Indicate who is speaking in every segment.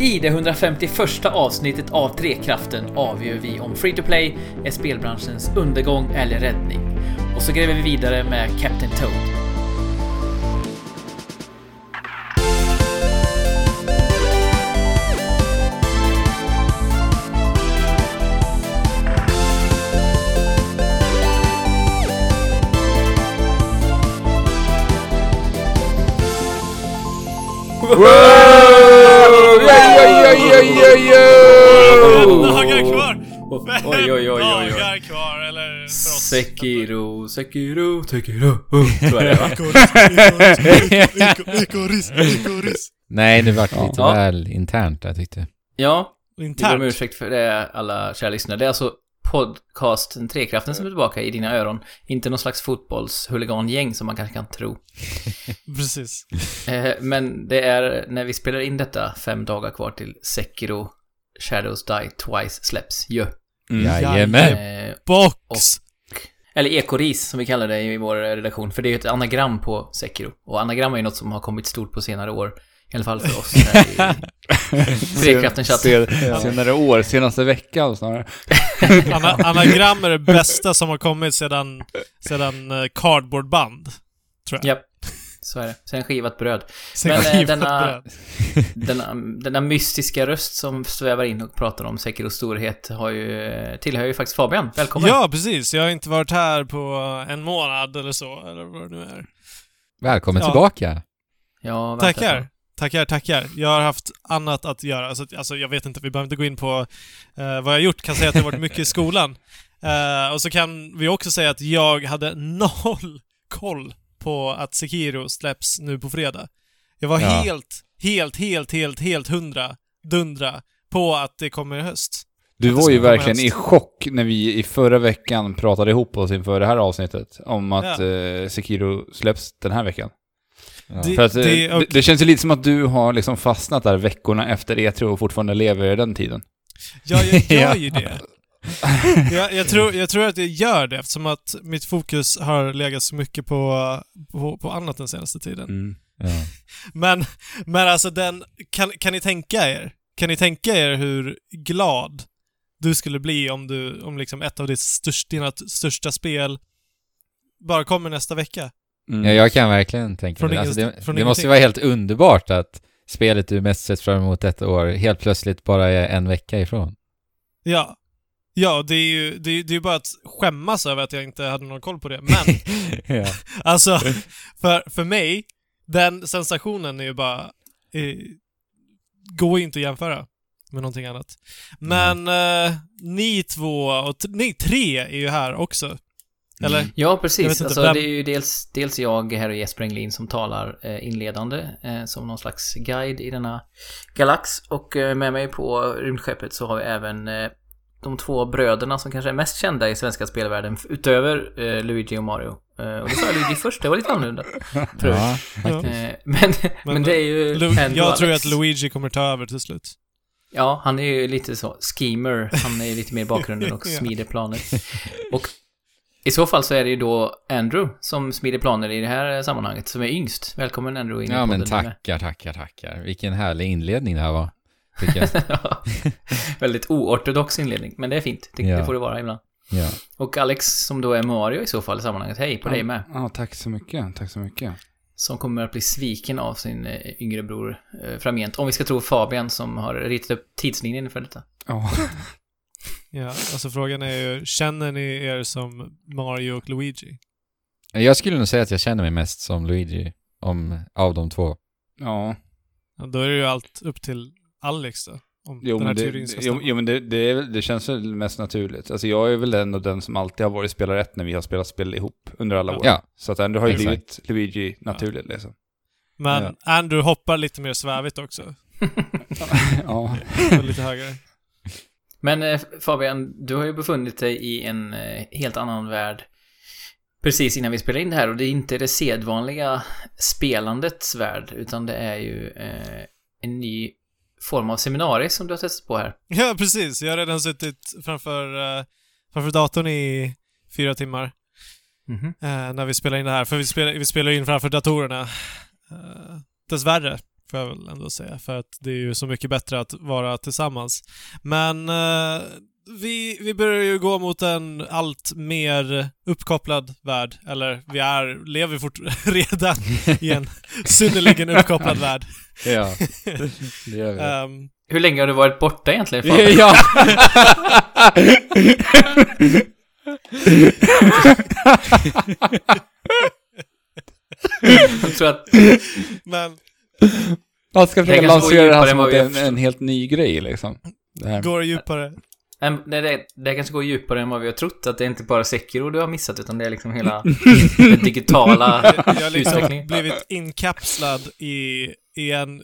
Speaker 1: I det 151 avsnittet av Trekraften avgör vi om Free to Play är spelbranschens undergång eller räddning. Och så gräver vi vidare med Captain Toad.
Speaker 2: Fem
Speaker 1: Oj, oj, oj, oj, oj.
Speaker 2: dagar kvar, eller för oss.
Speaker 1: Sekiro, Sekiro, Sekiro. Oh, tror jag det va?
Speaker 2: Ikoris, Ikoris.
Speaker 3: Nej, det vart lite
Speaker 1: Ja.
Speaker 3: väl internt där tyckte.
Speaker 1: Ja, vi ber om
Speaker 2: Internt.
Speaker 1: ursäkt för det alla kära lyssnare. Det är alltså podcasten Trekraften som är tillbaka i dina öron. Inte någon slags fotbollshuligangäng som man kanske kan tro.
Speaker 2: Precis.
Speaker 1: Eh, Men det är när vi spelar in detta fem dagar kvar till Sekiro Shadows Die Twice släpps ju.
Speaker 3: Jajamän.
Speaker 1: Eh,
Speaker 2: Box!
Speaker 1: Eller ekoris som vi kallar det i vår redaktion. För det är ju ett anagram på Sekiro. Och anagram är ju något som har kommit stort på senare år. I alla fall för oss här i Trekraften chatt.
Speaker 4: Sen- Senare år, senaste veckan snarare.
Speaker 2: Ana anagram är det bästa som har kommit sedan, sedan eh, cardboardband. Tror jag.
Speaker 1: Japp, så är det. Sen skivat bröd.
Speaker 2: Sen
Speaker 1: Men, eh,
Speaker 2: skivat
Speaker 1: denna-
Speaker 2: bröd.
Speaker 1: Denna, denna mystiska röst som svävar in och pratar om Sekiros storhet har ju, tillhör ju faktiskt Fabian. Välkommen!
Speaker 2: Ja, precis. Jag har inte varit här på en månad eller så, eller vad det nu är.
Speaker 3: Välkommen
Speaker 2: Ja.
Speaker 3: tillbaka.
Speaker 1: Ja,
Speaker 2: Tackar. Tackar, tackar. Jag har haft annat att göra. Så att, alltså, jag vet inte, vi behöver inte gå in på eh, vad jag har gjort. Kan säga att det har varit mycket i skolan. Eh, och så kan vi också säga att jag hade noll koll på att Sekiro släpps nu på fredag. Jag var
Speaker 3: Ja.
Speaker 2: helt, helt, helt, helt, helt hundra, dundra på att det kommer i höst.
Speaker 4: Du var ju verkligen i chock när vi i förra veckan pratade ihop oss inför det här avsnittet om att
Speaker 2: Ja.
Speaker 4: eh, Sekiro släpps den här veckan.
Speaker 3: Ja.
Speaker 2: Det-
Speaker 4: För att, eh,
Speaker 2: det- och-
Speaker 4: det, känns ju lite som att du har liksom fastnat där veckorna efter E3 och fortfarande lever i den tiden.
Speaker 2: Ja, jag gör ju det. jag, jag, tror, jag tror att jag gör det eftersom att mitt fokus har legat så mycket på, på, på annat den senaste tiden.
Speaker 4: Mm.
Speaker 3: Ja.
Speaker 2: Men, men alltså den, kan, kan ni tänka er? Kan ni tänka er hur glad du skulle bli om du, om liksom ett av ditt störst, dina största spel bara kommer nästa vecka?
Speaker 4: Mm.
Speaker 3: ja, jag kan verkligen tänka
Speaker 2: Från
Speaker 3: mig det. Alltså, det.
Speaker 2: från
Speaker 3: Det måste ju vara helt underbart att spelet du mest sett fram emot ett år helt plötsligt bara är en vecka ifrån.
Speaker 2: Ja. Ja, det är ju det är, det är ju bara att skämmas över att jag inte hade någon koll på det. Men,
Speaker 3: ja.
Speaker 2: alltså, för, för mig, den sensationen är ju bara... Eh, går ju inte att jämföra med någonting annat. Men eh, ni två, och ni tre är ju här också. Eller?
Speaker 4: Mm.
Speaker 1: Ja, precis.
Speaker 2: inte,
Speaker 1: Alltså,
Speaker 2: vem-
Speaker 1: Det är ju dels, dels jag, här och Jesper Englin, som talar eh, inledande eh, som någon slags guide i denna galax. Och eh, med mig på rymdskeppet så har vi även eh, de två bröderna som kanske är mest kända i svenska spelvärlden, utöver eh, Luigi och Mario. Eh, och det sa jag Luigi först, det var lite annorlunda. Förut.
Speaker 3: ja.
Speaker 2: Ja.
Speaker 1: Eh, men, men, det är ju
Speaker 2: Lu- jag tror
Speaker 1: Alex.
Speaker 2: att Luigi kommer ta över till slut.
Speaker 1: Ja, han är ju lite så, schemer. Han är ju lite mer i bakgrunden och smider planer. Och i så fall så är det ju då Andrew som smider planer i det här sammanhanget, som är yngst. Välkommen Andrew in i
Speaker 3: ja, men tackar, tackar, tackar. Vilken härlig inledning det här var. Tycker jag.
Speaker 1: Ja. Väldigt oortodox inledning, men det är fint. Det,
Speaker 3: Ja.
Speaker 1: det får det vara ibland.
Speaker 3: Ja.
Speaker 1: Och Alex, som då är Mario i så fall i sammanhanget, hej på dig med.
Speaker 4: Ja, tack så mycket. Tack så mycket.
Speaker 1: Som kommer att bli sviken av sin eh, yngre bror eh, framgent. Om vi ska tro Fabian som har ritat upp tidslinjen för detta.
Speaker 4: Ja.
Speaker 2: Ja, alltså frågan är ju, känner ni er som Mario och Luigi?
Speaker 3: Jag skulle nog säga att jag känner mig mest som Luigi om, av de två.
Speaker 4: ja.
Speaker 2: Ja, då är det ju allt upp till Alex då. Om
Speaker 4: Jo,
Speaker 2: den här
Speaker 4: men, det,
Speaker 2: teorin ska
Speaker 4: jo,
Speaker 2: stämma.
Speaker 4: jo, men det, det, det känns väl mest naturligt. Alltså jag är väl ändå den som alltid har varit spelare ett när vi har spelat spel ihop under alla år.
Speaker 3: Ja.
Speaker 4: Så att ändå har ju blivit Luigi naturligt liksom.
Speaker 2: Men Andrew hoppar lite mer svävigt också.
Speaker 4: ja.
Speaker 2: Lite högre.
Speaker 1: Men eh, Fabian, du har ju befunnit dig i en eh, helt annan värld precis innan vi spelade in det här och det är inte det sedvanliga spelandets värld utan det är ju eh, en ny form av seminarium som du har testat på här.
Speaker 2: Ja, precis. Jag har redan suttit framför, eh, framför datorn i fyra timmar.
Speaker 1: Mhm.
Speaker 2: eh, när vi spelar in det här. För vi spelar, vi spelar in framför datorerna. Uh, dessvärre. Får jag väl ändå säga. För att det är ju så mycket bättre att vara tillsammans. Men vi, vi börjar ju gå mot en allt mer uppkopplad värld. Eller vi är, lever fort redan i en synnerligen uppkopplad värld.
Speaker 3: Ja, det gör vi.
Speaker 2: Ehm,
Speaker 1: Hur länge har du varit borta egentligen? Fabian?
Speaker 3: ja!
Speaker 1: Jag tror att
Speaker 2: men
Speaker 4: Man ska försöka lansera det här som en, en helt ny grej liksom. Det här.
Speaker 2: går djupare.
Speaker 1: Det, det, det kanske går djupare än vad vi har trott. Att det är inte bara Sekiro du har missat, utan det är liksom hela den digitala
Speaker 2: Jag har liksom blivit inkapslad i, i en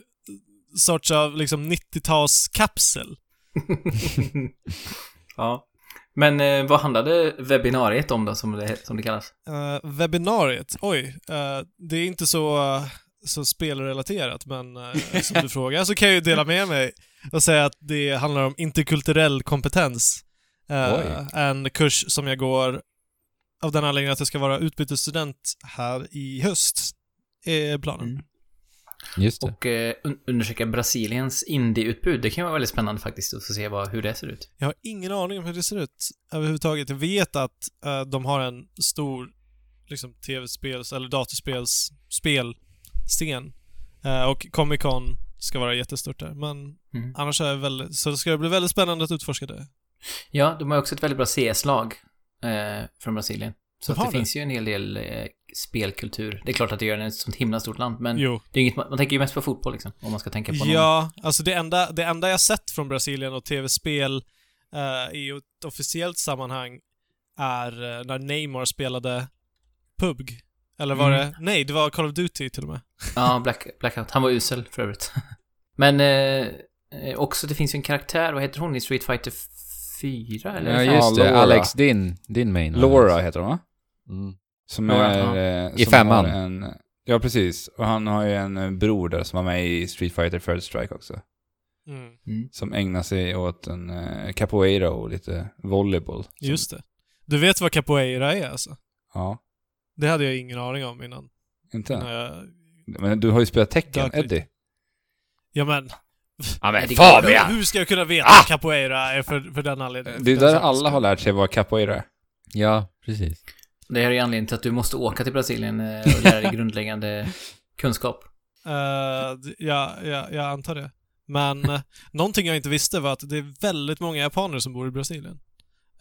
Speaker 2: sorts av liksom 90-talskapsel.
Speaker 1: ja. Men eh, vad handlade webbinariet om då, som det, som det kallas?
Speaker 2: Uh, webbinariet, oj. eh, det är inte så, eh, så spelrelaterat, men eh, som du frågar så kan jag ju dela med mig och säga att det handlar om interkulturell kompetens.
Speaker 4: Oj.
Speaker 2: en kurs som jag går av den anledningen att jag ska vara utbytesstudent här i höst, är planen.
Speaker 1: Mm.
Speaker 3: Just det.
Speaker 1: Och eh, un- undersöka Brasiliens indieutbud. Det kan vara väldigt spännande faktiskt att få se vad, hur det ser ut.
Speaker 2: Jag har ingen aning om hur det ser ut överhuvudtaget. Jag vet att eh, de har en stor liksom, tv-spels eller datorspels spelscen. Eh, och Comic Con ska vara jättestort där. Men
Speaker 1: Mm.
Speaker 2: annars är det väldigt, så det ska bli väldigt spännande att utforska det.
Speaker 1: Ja, de har också ett väldigt bra CS-lag eh, från Brasilien. Så det,
Speaker 2: det?
Speaker 1: finns ju en hel del eh, spelkultur. Det är klart att det gör den ett sånt himla stort land, men
Speaker 2: Jo.
Speaker 1: det är inget, man, man tänker ju mest på fotboll liksom, om man ska tänka på någon.
Speaker 2: Ja, alltså det enda, det enda jag sett från Brasilien och tv-spel eh, i ett officiellt sammanhang är eh, när Neymar spelade PUBG. Eller var
Speaker 1: Mm.
Speaker 2: det? Nej, det var Call of Duty till och med.
Speaker 1: Ja, Black, Blackout. Han var usel för övrigt. Men eh, också, det finns ju en karaktär, vad heter hon i Street Fighter 4? Eller?
Speaker 3: Ja, just det. Alex, din, din main.
Speaker 4: Laura heter hon va?
Speaker 3: Mm.
Speaker 4: Som
Speaker 1: Laura,
Speaker 4: är... eh,
Speaker 3: I
Speaker 4: som
Speaker 3: femman.
Speaker 4: har En, ja, precis. Och han har ju en eh, bror där som var med i Street Fighter Third Strike också.
Speaker 2: Mm.
Speaker 1: Mm.
Speaker 4: Som ägnar sig åt en eh, capoeira och lite volleyboll. Som,
Speaker 2: Just det. Du vet vad capoeira är alltså?
Speaker 4: Ja,
Speaker 2: Det hade jag ingen aning om innan.
Speaker 4: inte?
Speaker 2: När jag...
Speaker 4: Men du har ju spelat tecken,
Speaker 2: lite.
Speaker 4: Eddie.
Speaker 2: Ja men,
Speaker 4: Ja
Speaker 1: men Fabian!
Speaker 2: hur ska jag kunna veta vad capoeira är för, för den anledningen?
Speaker 4: Det är där alla har lärt sig vad capoeira är.
Speaker 3: Ja, precis.
Speaker 1: Det här är ju anledningen till att du måste åka till Brasilien eh, och lära dig grundläggande kunskap.
Speaker 2: D- ja, ja, jag antar det. Men uh, någonting jag inte visste var att det är väldigt många japaner som bor i Brasilien.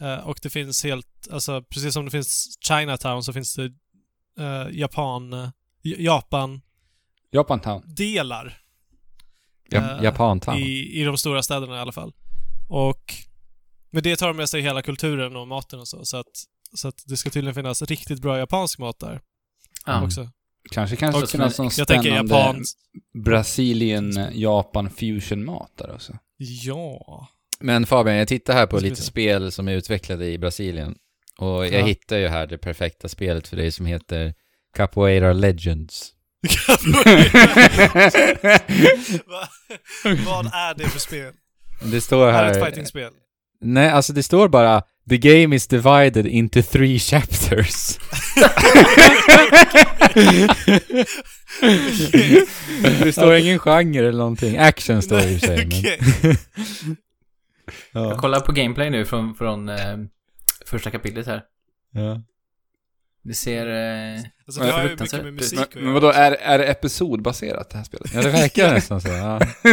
Speaker 2: Eh, och det finns helt, alltså precis som det finns Chinatown så finns det eh, Japan, uh,
Speaker 4: Japantown.
Speaker 3: Ja,
Speaker 2: Eh,
Speaker 3: Japantown.
Speaker 2: i, i de stora städerna i alla fall. Och med det tar de med sig hela kulturen och maten och så. Så att, så att det ska tydligen finnas riktigt bra japansk mat där
Speaker 1: Ja.
Speaker 2: också.
Speaker 4: Kanske kan det
Speaker 1: som
Speaker 4: finnas någon
Speaker 2: Jag
Speaker 4: spännande
Speaker 2: Japan...
Speaker 4: Brasilien-Japan fusion-mat där också.
Speaker 2: Ja.
Speaker 3: Men Fabian, jag tittar här på lite
Speaker 2: se.
Speaker 3: spel som är utvecklade i Brasilien. Och jag
Speaker 2: Ja.
Speaker 3: hittar ju här det perfekta spelet för dig som heter Capoeira Legends.
Speaker 2: Va, vad är det för spel?
Speaker 3: Det står
Speaker 2: Är det
Speaker 3: här...
Speaker 2: ett fightingspel?
Speaker 3: Nej, alltså det står bara The game is divided into three chapters. det står ingen genre eller någonting. Action står det i och för sig. Men...
Speaker 2: Okej.
Speaker 1: Jag
Speaker 3: ja.
Speaker 1: kollar på gameplay nu från, från eh, första kapitlet här.
Speaker 3: Ja.
Speaker 1: Det ser... Eh,
Speaker 2: Alltså det har ju mycket med musik
Speaker 4: Men, men vadå, är, är det episodbaserat det här spelet?
Speaker 3: ja, det verkar nästan så. Ja.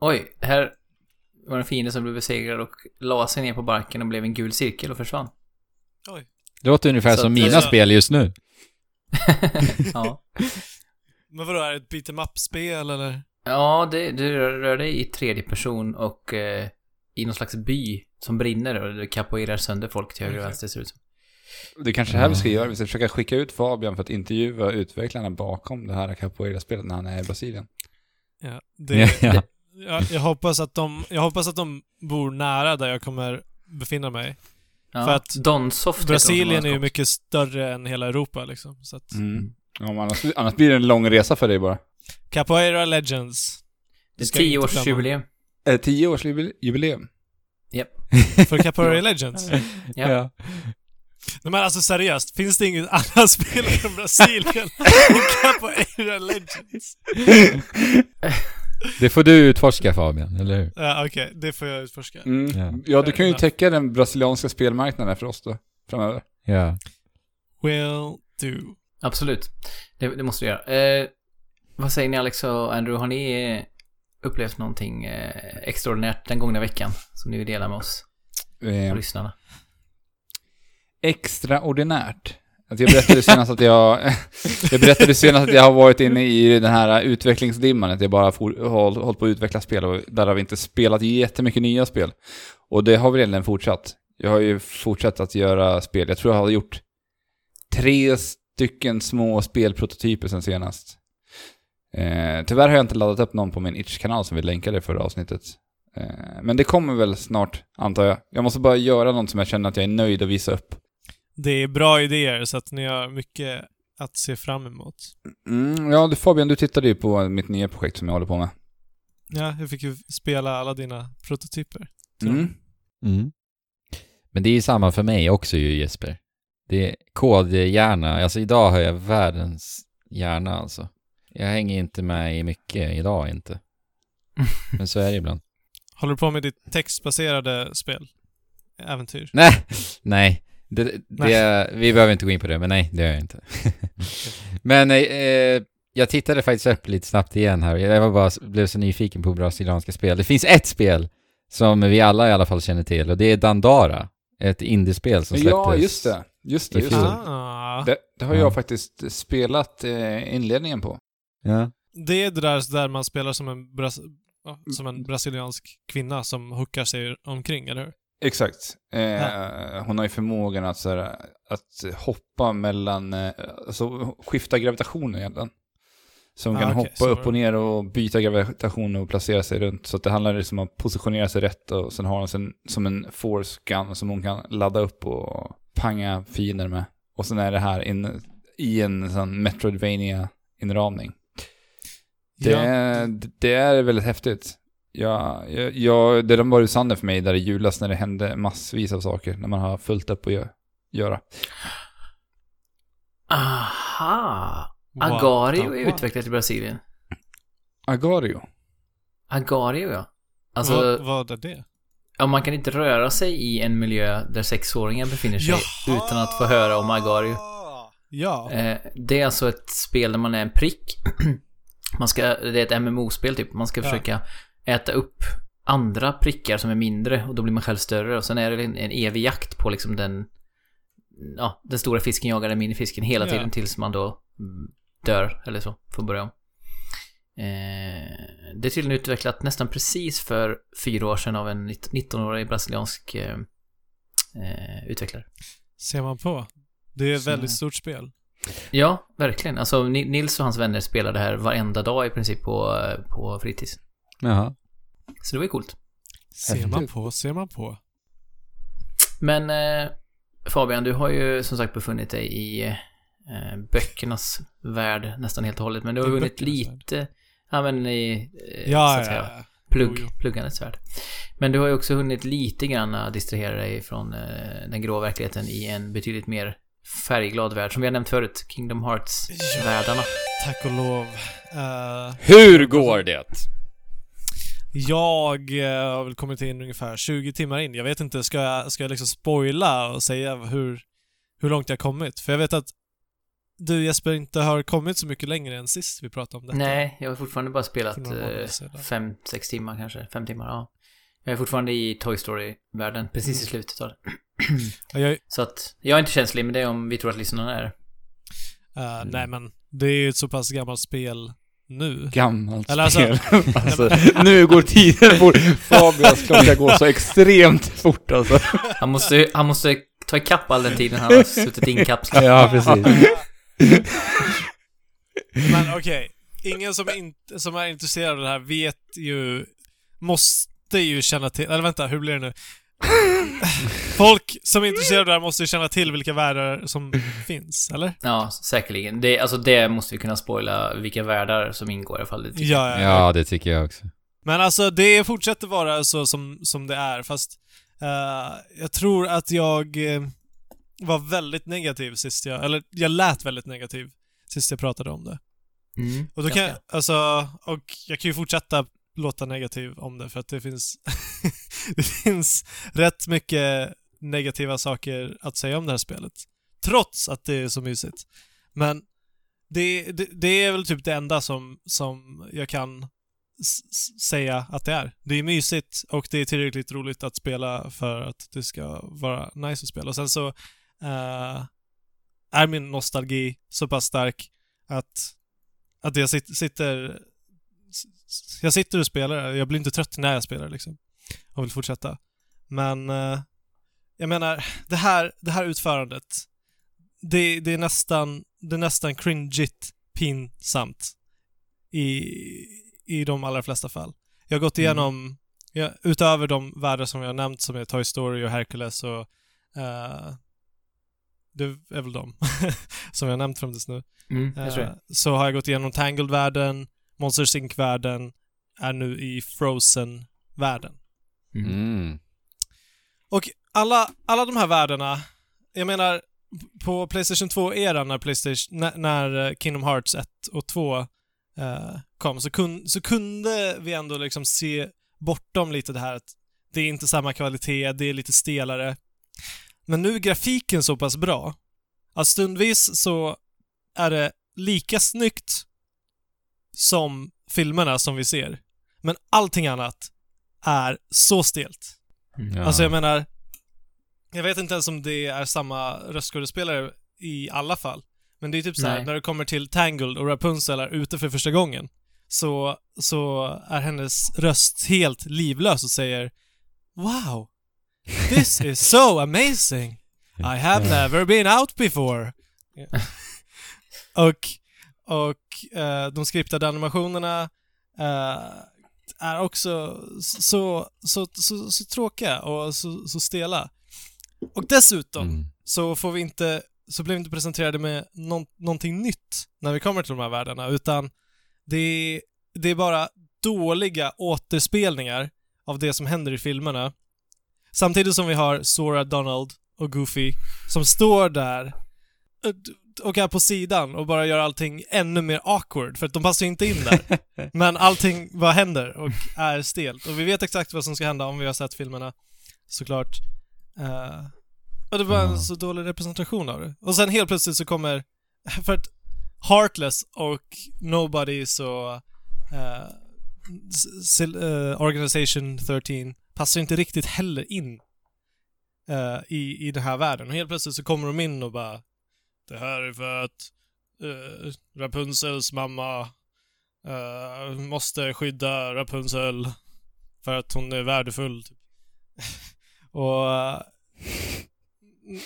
Speaker 1: oj, här var en fiende som blev besegrad och la sig ner på barken och blev en gul cirkel och försvann.
Speaker 2: Oj.
Speaker 3: Det låter ungefär
Speaker 1: Så
Speaker 3: som mina
Speaker 2: alltså-
Speaker 3: spel just nu.
Speaker 1: ja.
Speaker 2: Men vadå, är det ett beat em up-spel eller?
Speaker 1: Ja, det, du rör, dig i tredje person och eh, i någon slags by som brinner och du capoeirar sönder folk till höger och vänster ser ut som.
Speaker 4: Det är kanske här vi ska göra. Vi ska försöka skicka ut Fabian för att intervjua utvecklarna bakom det här capoeira-spelet när han är i Brasilien.
Speaker 2: Ja, det,
Speaker 3: ja.
Speaker 2: jag, jag, hoppas att de, jag hoppas att de bor nära där jag kommer befinna mig.
Speaker 1: Ja,
Speaker 2: För att
Speaker 1: Donsoft
Speaker 2: Brasilien är ju mycket större än hela Europa liksom. Så att,
Speaker 4: Mm. Ja, annars, annars blir det en lång resa för dig bara.
Speaker 2: Capoeira Legends.
Speaker 1: Det är
Speaker 2: ska jag inte glömma.
Speaker 1: 10-årsjubileum.
Speaker 4: Eh, tio års jubil- jubileum.
Speaker 2: För Capoeira Legends.
Speaker 1: Ja.
Speaker 2: Nej men alltså seriöst, finns det inget annat spel från Brasilien än Capoeira Legends?
Speaker 3: Det får du utforska Fabian, eller hur?
Speaker 2: Ja okej, det får jag utforska.
Speaker 4: Mm.
Speaker 3: Ja.
Speaker 4: Ja, du kan ju täcka den brasilianska spelmarknaden för oss då, framöver.
Speaker 3: Ja.
Speaker 2: Will do.
Speaker 1: Absolut. Det, det måste du göra. Eh, vad säger ni Alex och Andrew? Har ni eh, upplevt någonting eh, extraordinärt den gångna veckan som ni vill dela med oss
Speaker 4: Eh,
Speaker 1: och lyssnarna?
Speaker 4: Extraordinärt. Alltså jag berättade senast att jag... jag berättade senast att jag har varit inne i den här utvecklingsdimman, att jag bara for, har hållit på att utveckla spel och där har vi inte spelat jättemycket nya spel. Och det har vi redan fortsatt. Jag har ju fortsatt att göra spel. Jag tror jag har gjort tre stycken små spelprototyper sen senast. Eh, tyvärr har jag inte laddat upp någon på min Itch-kanal som vi länkade i förra avsnittet. Eh, men det kommer väl snart, antar jag. Jag måste bara göra något som jag känner att jag är nöjd att visa upp.
Speaker 2: Det är bra idéer så att ni har mycket att se fram emot.
Speaker 4: Mm, ja, du Fabian, du tittade ju på mitt nya projekt som jag håller på med.
Speaker 2: Ja, jag fick ju spela alla dina prototyper.
Speaker 4: Mm.
Speaker 3: Mm. Men det är ju samma för mig också ju Jesper. Det är kodhjärna. Alltså idag har jag världens hjärna alltså. Jag hänger inte med i mycket idag inte. Men så är det ibland.
Speaker 2: Håller du på med ditt textbaserade spel? Äventyr?
Speaker 3: Nej, nej. Det, det, vi behöver inte gå in på det, men nej, det gör jag inte. men eh, jag tittade faktiskt upp lite snabbt igen här. Jag var bara, blev så nyfiken på brasilianska spel. Det finns ett spel som vi alla i alla fall känner till och det är Dandara. Ett indiespel som släpptes.
Speaker 4: Ja, just det. Just det, just det.
Speaker 2: Ah.
Speaker 4: det. Det har
Speaker 3: Ja.
Speaker 4: jag faktiskt spelat eh, inledningen på.
Speaker 3: Ja.
Speaker 2: Det är det där, där man spelar som en, bras ja, som en brasiliansk kvinna som hookar sig omkring, eller hur?
Speaker 4: Exakt. Eh. Hon har ju förmågan att, så här, att hoppa mellan, eh, alltså skifta gravitationen egentligen. Så hon
Speaker 2: Ah,
Speaker 4: kan
Speaker 2: okej,
Speaker 4: hoppa upp och ner och byta gravitation och placera sig runt. Så det handlar liksom om att positionera sig rätt och sen har hon sen, som en force gun som hon kan ladda upp och panga fiender med. Och sen är det här in, i en sån metroidvania inramning det,
Speaker 2: Ja.
Speaker 4: det är väldigt häftigt. Ja, jag, det var ju sanden för mig där i julas när det hände massvis av saker, när man har fullt upp att gö- göra.
Speaker 1: Aha! Agario är utvecklat i Brasilien.
Speaker 4: Agario.
Speaker 1: Agario ja. Alltså,
Speaker 2: vad, vad är det?
Speaker 1: ja, man kan inte röra sig i en miljö där sexåringar befinner sig utan att få höra om Agario.
Speaker 2: Ja.
Speaker 1: Eh, det är alltså ett spel där man är en prick. Man ska, det är ett MMO-spel typ. Man ska
Speaker 2: Ja.
Speaker 1: försöka äta upp andra prickar som är mindre och då blir man själv större och sen är det en, en evig jakt på liksom den ja, den stora fisken jagar den minifisken hela
Speaker 2: Ja.
Speaker 1: tiden tills man då mm, dör eller så, får börja om. Eh, det är tydligen utvecklat nästan precis för fyra år sedan av en 19-årig brasiliansk eh, eh, utvecklare.
Speaker 2: Ser man på. Det är ett
Speaker 4: Så-
Speaker 2: väldigt stort spel.
Speaker 1: Ja, verkligen. Alltså Ni- Nils och hans vänner spelar det här varenda dag i princip på, eh, på fritids.
Speaker 3: Jaha.
Speaker 1: Så det var ju coolt.
Speaker 2: Ser man på, ser man på.
Speaker 1: Men eh, Fabian, du har ju som sagt befunnit dig i eh, böckernas värld nästan helt och hållet. Men du har hunnit
Speaker 2: värld?
Speaker 1: lite, ja men i, eh, så
Speaker 2: Ja,
Speaker 1: att
Speaker 2: ja,
Speaker 1: säga,
Speaker 2: ja.
Speaker 1: plugg,
Speaker 2: Jo, jo.
Speaker 1: pluggandets värld. Men du har ju också hunnit lite grann att distrahera dig från eh, den grå verkligheten i en betydligt mer färgglad värld. Som vi har nämnt förut, Kingdom Hearts-världarna.
Speaker 2: Tack och lov. Eh,
Speaker 3: Hur går det?
Speaker 2: Jag eh, har väl kommit in ungefär 20 timmar in. Jag vet inte, ska jag, ska jag liksom spoila och säga hur, hur långt jag har kommit? För jag vet att du Jesper inte har kommit så mycket längre än sist vi pratade om detta.
Speaker 1: Nej, jag har fortfarande bara spelat
Speaker 2: För några månader
Speaker 1: eh, timmar kanske. Fem timmar, ja. Jag är fortfarande i Toy Story-världen, precis i
Speaker 2: Mm.
Speaker 1: slutet av det.
Speaker 2: Ja, Jag,
Speaker 1: Så att, jag är inte känslig, men det om vi tror att lyssnarna är.
Speaker 2: eh, Nej men, det är ju ett så pass gammalt spel nu.
Speaker 4: Gammalt
Speaker 2: Eller alltså-
Speaker 4: spel. alltså, nu går tiden fort. Fabians klocka går så extremt fort alltså.
Speaker 1: Han måste, han måste ta ikapp all den tiden han har suttit inkapslad.
Speaker 3: Ja, precis.
Speaker 2: Men okej, ingen som, inte, som är intresserad av det här vet ju, måste ju känna till, eller vänta, hur blir det nu? Folk som är intresserade av det här måste ju känna till vilka världar som finns, eller?
Speaker 1: Ja, säkerligen. Det, alltså det måste vi kunna spoila vilka världar som ingår i alla fall. Det.
Speaker 2: Ja, ja, ja.
Speaker 3: Ja, det tycker jag också.
Speaker 2: Men alltså, det fortsätter vara så som, som det är, fast eh, jag tror att jag... eh, var väldigt negativ sist jag, eller jag lät väldigt negativ sist jag pratade om det.
Speaker 1: Mm.
Speaker 2: Och då kan jag, alltså, och jag kan ju fortsätta låta negativ om det för att det finns, det finns rätt mycket negativa saker att säga om det här spelet. Trots att det är så mysigt. Men det, det, det är väl typ det enda som, som jag kan säga att det är. Det är mysigt och det är tillräckligt roligt att spela för att det ska vara nice att spela. Och sen så uh, är min nostalgi så pass stark att, att jag sit, sitter jag sitter och spelar. Jag blir inte trött när jag spelar liksom. Och vill fortsätta. Men eh, jag menar, det här, det här utförandet det, det är nästan, det är nästan cringeigt pinsamt i, i de allra flesta fall. Jag har gått igenom, ja, utöver de världar som jag har nämnt som är Toy Story och Hercules och eh, det är väl de som jag har nämnt fram tills nu.
Speaker 1: Mm, jag
Speaker 2: Eh, så har jag gått igenom Tangled-världen, Monsters Inc-världen, är nu i Frozen-världen.
Speaker 1: Mm.
Speaker 4: Mm.
Speaker 2: Och alla, alla de här världarna, jag menar på Playstation 2-eran när, Playstation, när, när eh, Kingdom Hearts 1 och 2 eh, kom så, kun, så kunde vi ändå liksom se bortom lite det här att det är inte samma kvalitet, det är lite stelare. Men nu är grafiken så pass bra att stundvis så är det lika snyggt som filmerna som vi ser. Men allting annat är så stelt.
Speaker 1: Mm.
Speaker 3: Ja.
Speaker 2: Alltså jag menar, jag vet inte ens om det är samma röstskådespelare i alla fall. Men det är typ så här när det kommer till Tangled och Rapunzel är ute för första gången. Så, så är hennes röst helt livlös och säger Wow! This is so amazing! I have never been out before! och och eh, de skriptade animationerna eh, är också så, så, så, så tråkiga och så, så stela. Och dessutom
Speaker 3: Mm.
Speaker 2: så får vi inte, så blev vi inte presenterade med någon, någonting nytt när vi kommer till de här världarna, utan det är, det är bara dåliga återspelningar av det som händer i filmerna. Samtidigt som vi har Sora, Donald och Goofy som står där är på sidan och bara gör allting ännu mer awkward, för att de passar ju inte in där. Men allting bara händer och är stelt. Och vi vet exakt vad som ska hända om vi har sett filmerna, såklart. Uh, och det var en så dålig representation av det. Och sen helt plötsligt så kommer, för att Heartless och Nobody så uh, Organization 13 passar inte riktigt heller in eh, i, i den här världen. Och helt plötsligt så kommer de in och bara Det här är för att uh, Rapunzels mamma eh, måste skydda Rapunzel för att hon är värdefull. Typ. och eh,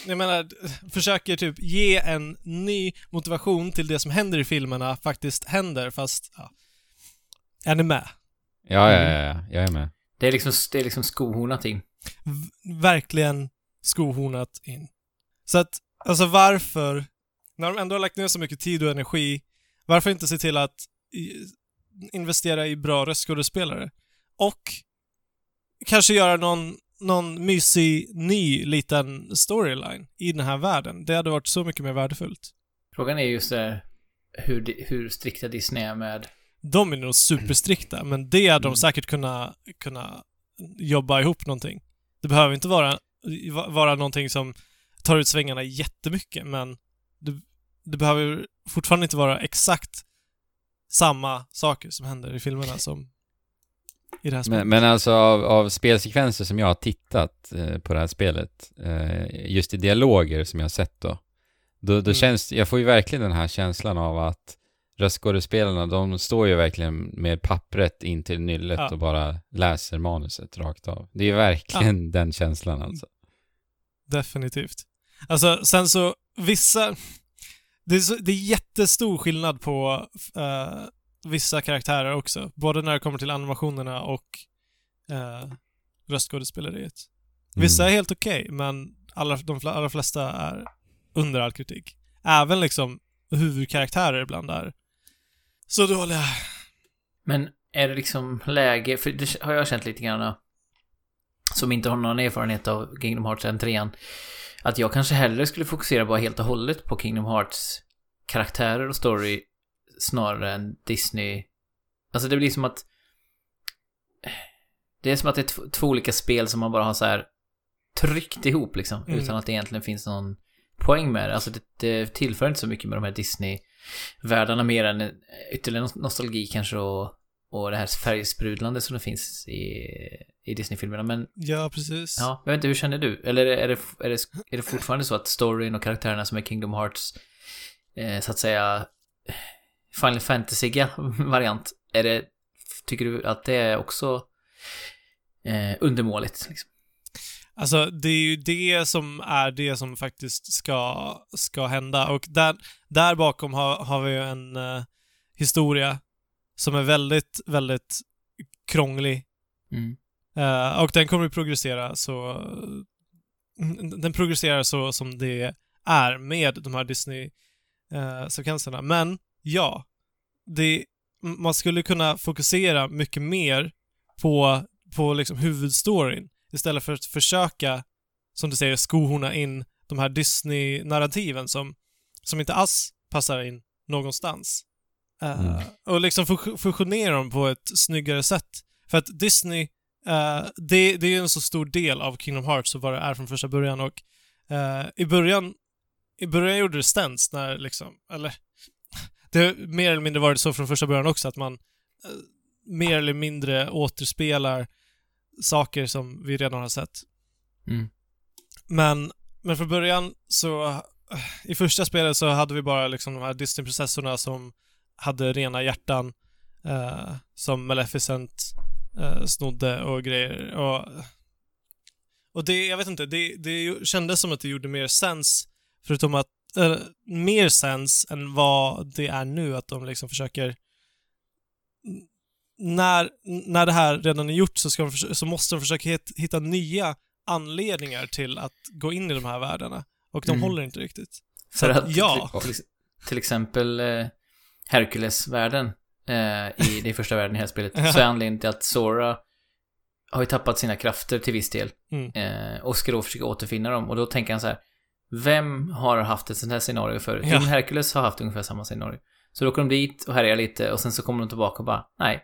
Speaker 2: jag menar, försöker typ ge en ny motivation till det som händer i filmerna faktiskt händer, fast ja. Är ni med?
Speaker 3: Ja, ja, ja, ja, jag är med.
Speaker 1: Det är liksom, det är liksom skohornat in.
Speaker 2: v- verkligen skohornat in. Så att, alltså varför, när de ändå har lagt ner så mycket tid och energi, varför inte se till att investera i bra röstskådespelare? Och kanske göra någon, någon mysig, ny liten storyline i den här världen. Det hade varit så mycket mer värdefullt.
Speaker 1: Frågan är just där hur, di- hur strikta Disney är med...
Speaker 2: De är nog superstrikta, men det hade de
Speaker 1: Mm.
Speaker 2: säkert kunna, kunna jobba ihop någonting. Det behöver inte vara, vara någonting som tar ut svängarna jättemycket, men det, det behöver fortfarande inte vara exakt samma saker som händer i filmerna som i det här spelet.
Speaker 3: Men, men alltså av, av spelsekvenser som jag har tittat eh, på det här spelet, eh, just i dialoger som jag har sett då, då, då
Speaker 2: Mm.
Speaker 3: känns, jag får ju verkligen den här känslan av att röstskådespelarna, de står ju verkligen med pappret in till nyllet
Speaker 2: Ja.
Speaker 3: och bara läser manuset rakt av. Det är ju verkligen den känslan alltså.
Speaker 2: Definitivt. Alltså, sen så, vissa... Det är, så, det är jättestor skillnad på eh, vissa karaktärer också. Både när det kommer till animationerna och uh, röstskådespeleriet. Vissa är
Speaker 3: Mm.
Speaker 2: helt okej, men alla, de allra flesta är under all kritik. Även liksom huvudkaraktärer ibland är så dåliga.
Speaker 1: Men är det liksom läge, för det har jag känt lite grann som inte har någon erfarenhet av Kingdom Hearts än 3 Att jag kanske hellre skulle fokusera bara helt och hållet på Kingdom Hearts karaktärer och story snarare än Disney. Alltså det blir som att det är som att det är tv- två olika spel som man bara har så här tryckt ihop liksom.
Speaker 2: Mm.
Speaker 1: Utan att det egentligen finns någon poäng med det. Alltså det, det tillför inte så mycket med de här Disney-världarna mer än ytterligare nos- nostalgi kanske och, och det här färgsprudlande som det finns i, i Disney-filmerna. Men
Speaker 2: Ja, precis.
Speaker 1: ja, jag vet inte, hur känner du? Eller är det, är det, är det fortfarande så att storyn och karaktärerna som är Kingdom Hearts, eh, så att säga, Final Fantasy variant, är det, tycker du att det är också eh, undermåligt? Liksom?
Speaker 2: Alltså, det är ju det som är det som faktiskt ska, ska hända. Och där, där bakom har, har vi ju en eh, historia som är väldigt, väldigt krånglig.
Speaker 1: Mm.
Speaker 2: Eh, och den kommer att progressera så... Den progresserar så som det är med de här Disney-sekvenserna. Men, ja. Det, man skulle kunna fokusera mycket mer på, på liksom huvudstoryn istället för att försöka, som du säger, skohorna in de här Disney-narrativen som, som inte alls passar in någonstans. Eh,
Speaker 3: Mm.
Speaker 2: Och liksom fu- fusionera dem på ett snyggare sätt. För att Disney, eh, det, det är ju en så stor del av Kingdom Hearts och vad det är från första början och eh, i början i början gjorde det stens när liksom, eller det har mer eller mindre varit så från första början också att man eh, mer eller mindre återspelar saker som vi redan har sett.
Speaker 1: Mm.
Speaker 2: Men, men från början så, i första spelet så hade vi bara liksom de här Disney-prinsessorna som hade rena hjärtan, som Maleficent eh, snodde och grejer. Och, och det, jag vet inte, det, det kändes som att det gjorde mer sens, förutom att, eh, mer sens än vad det är nu, att de liksom försöker när, när det här redan är gjort så, de, så måste de försöka hit, hitta nya anledningar till att gå in i de här världarna. Och de
Speaker 1: Mm.
Speaker 2: håller inte riktigt. Så
Speaker 1: För
Speaker 2: att, ja.
Speaker 1: till, till, till exempel eh, Hercules-världen eh, i det första världen i det här spelet, så är anledningen till att Sora har ju tappat sina krafter till viss del
Speaker 2: Mm.
Speaker 1: eh, och ska då försöka återfinna dem och då tänker han så här vem har haft ett sånt här scenario förut?
Speaker 2: Ja.
Speaker 1: Hercules har haft ungefär samma scenario. Så då åker de dit och härjar lite och sen så kommer de tillbaka och bara, nej,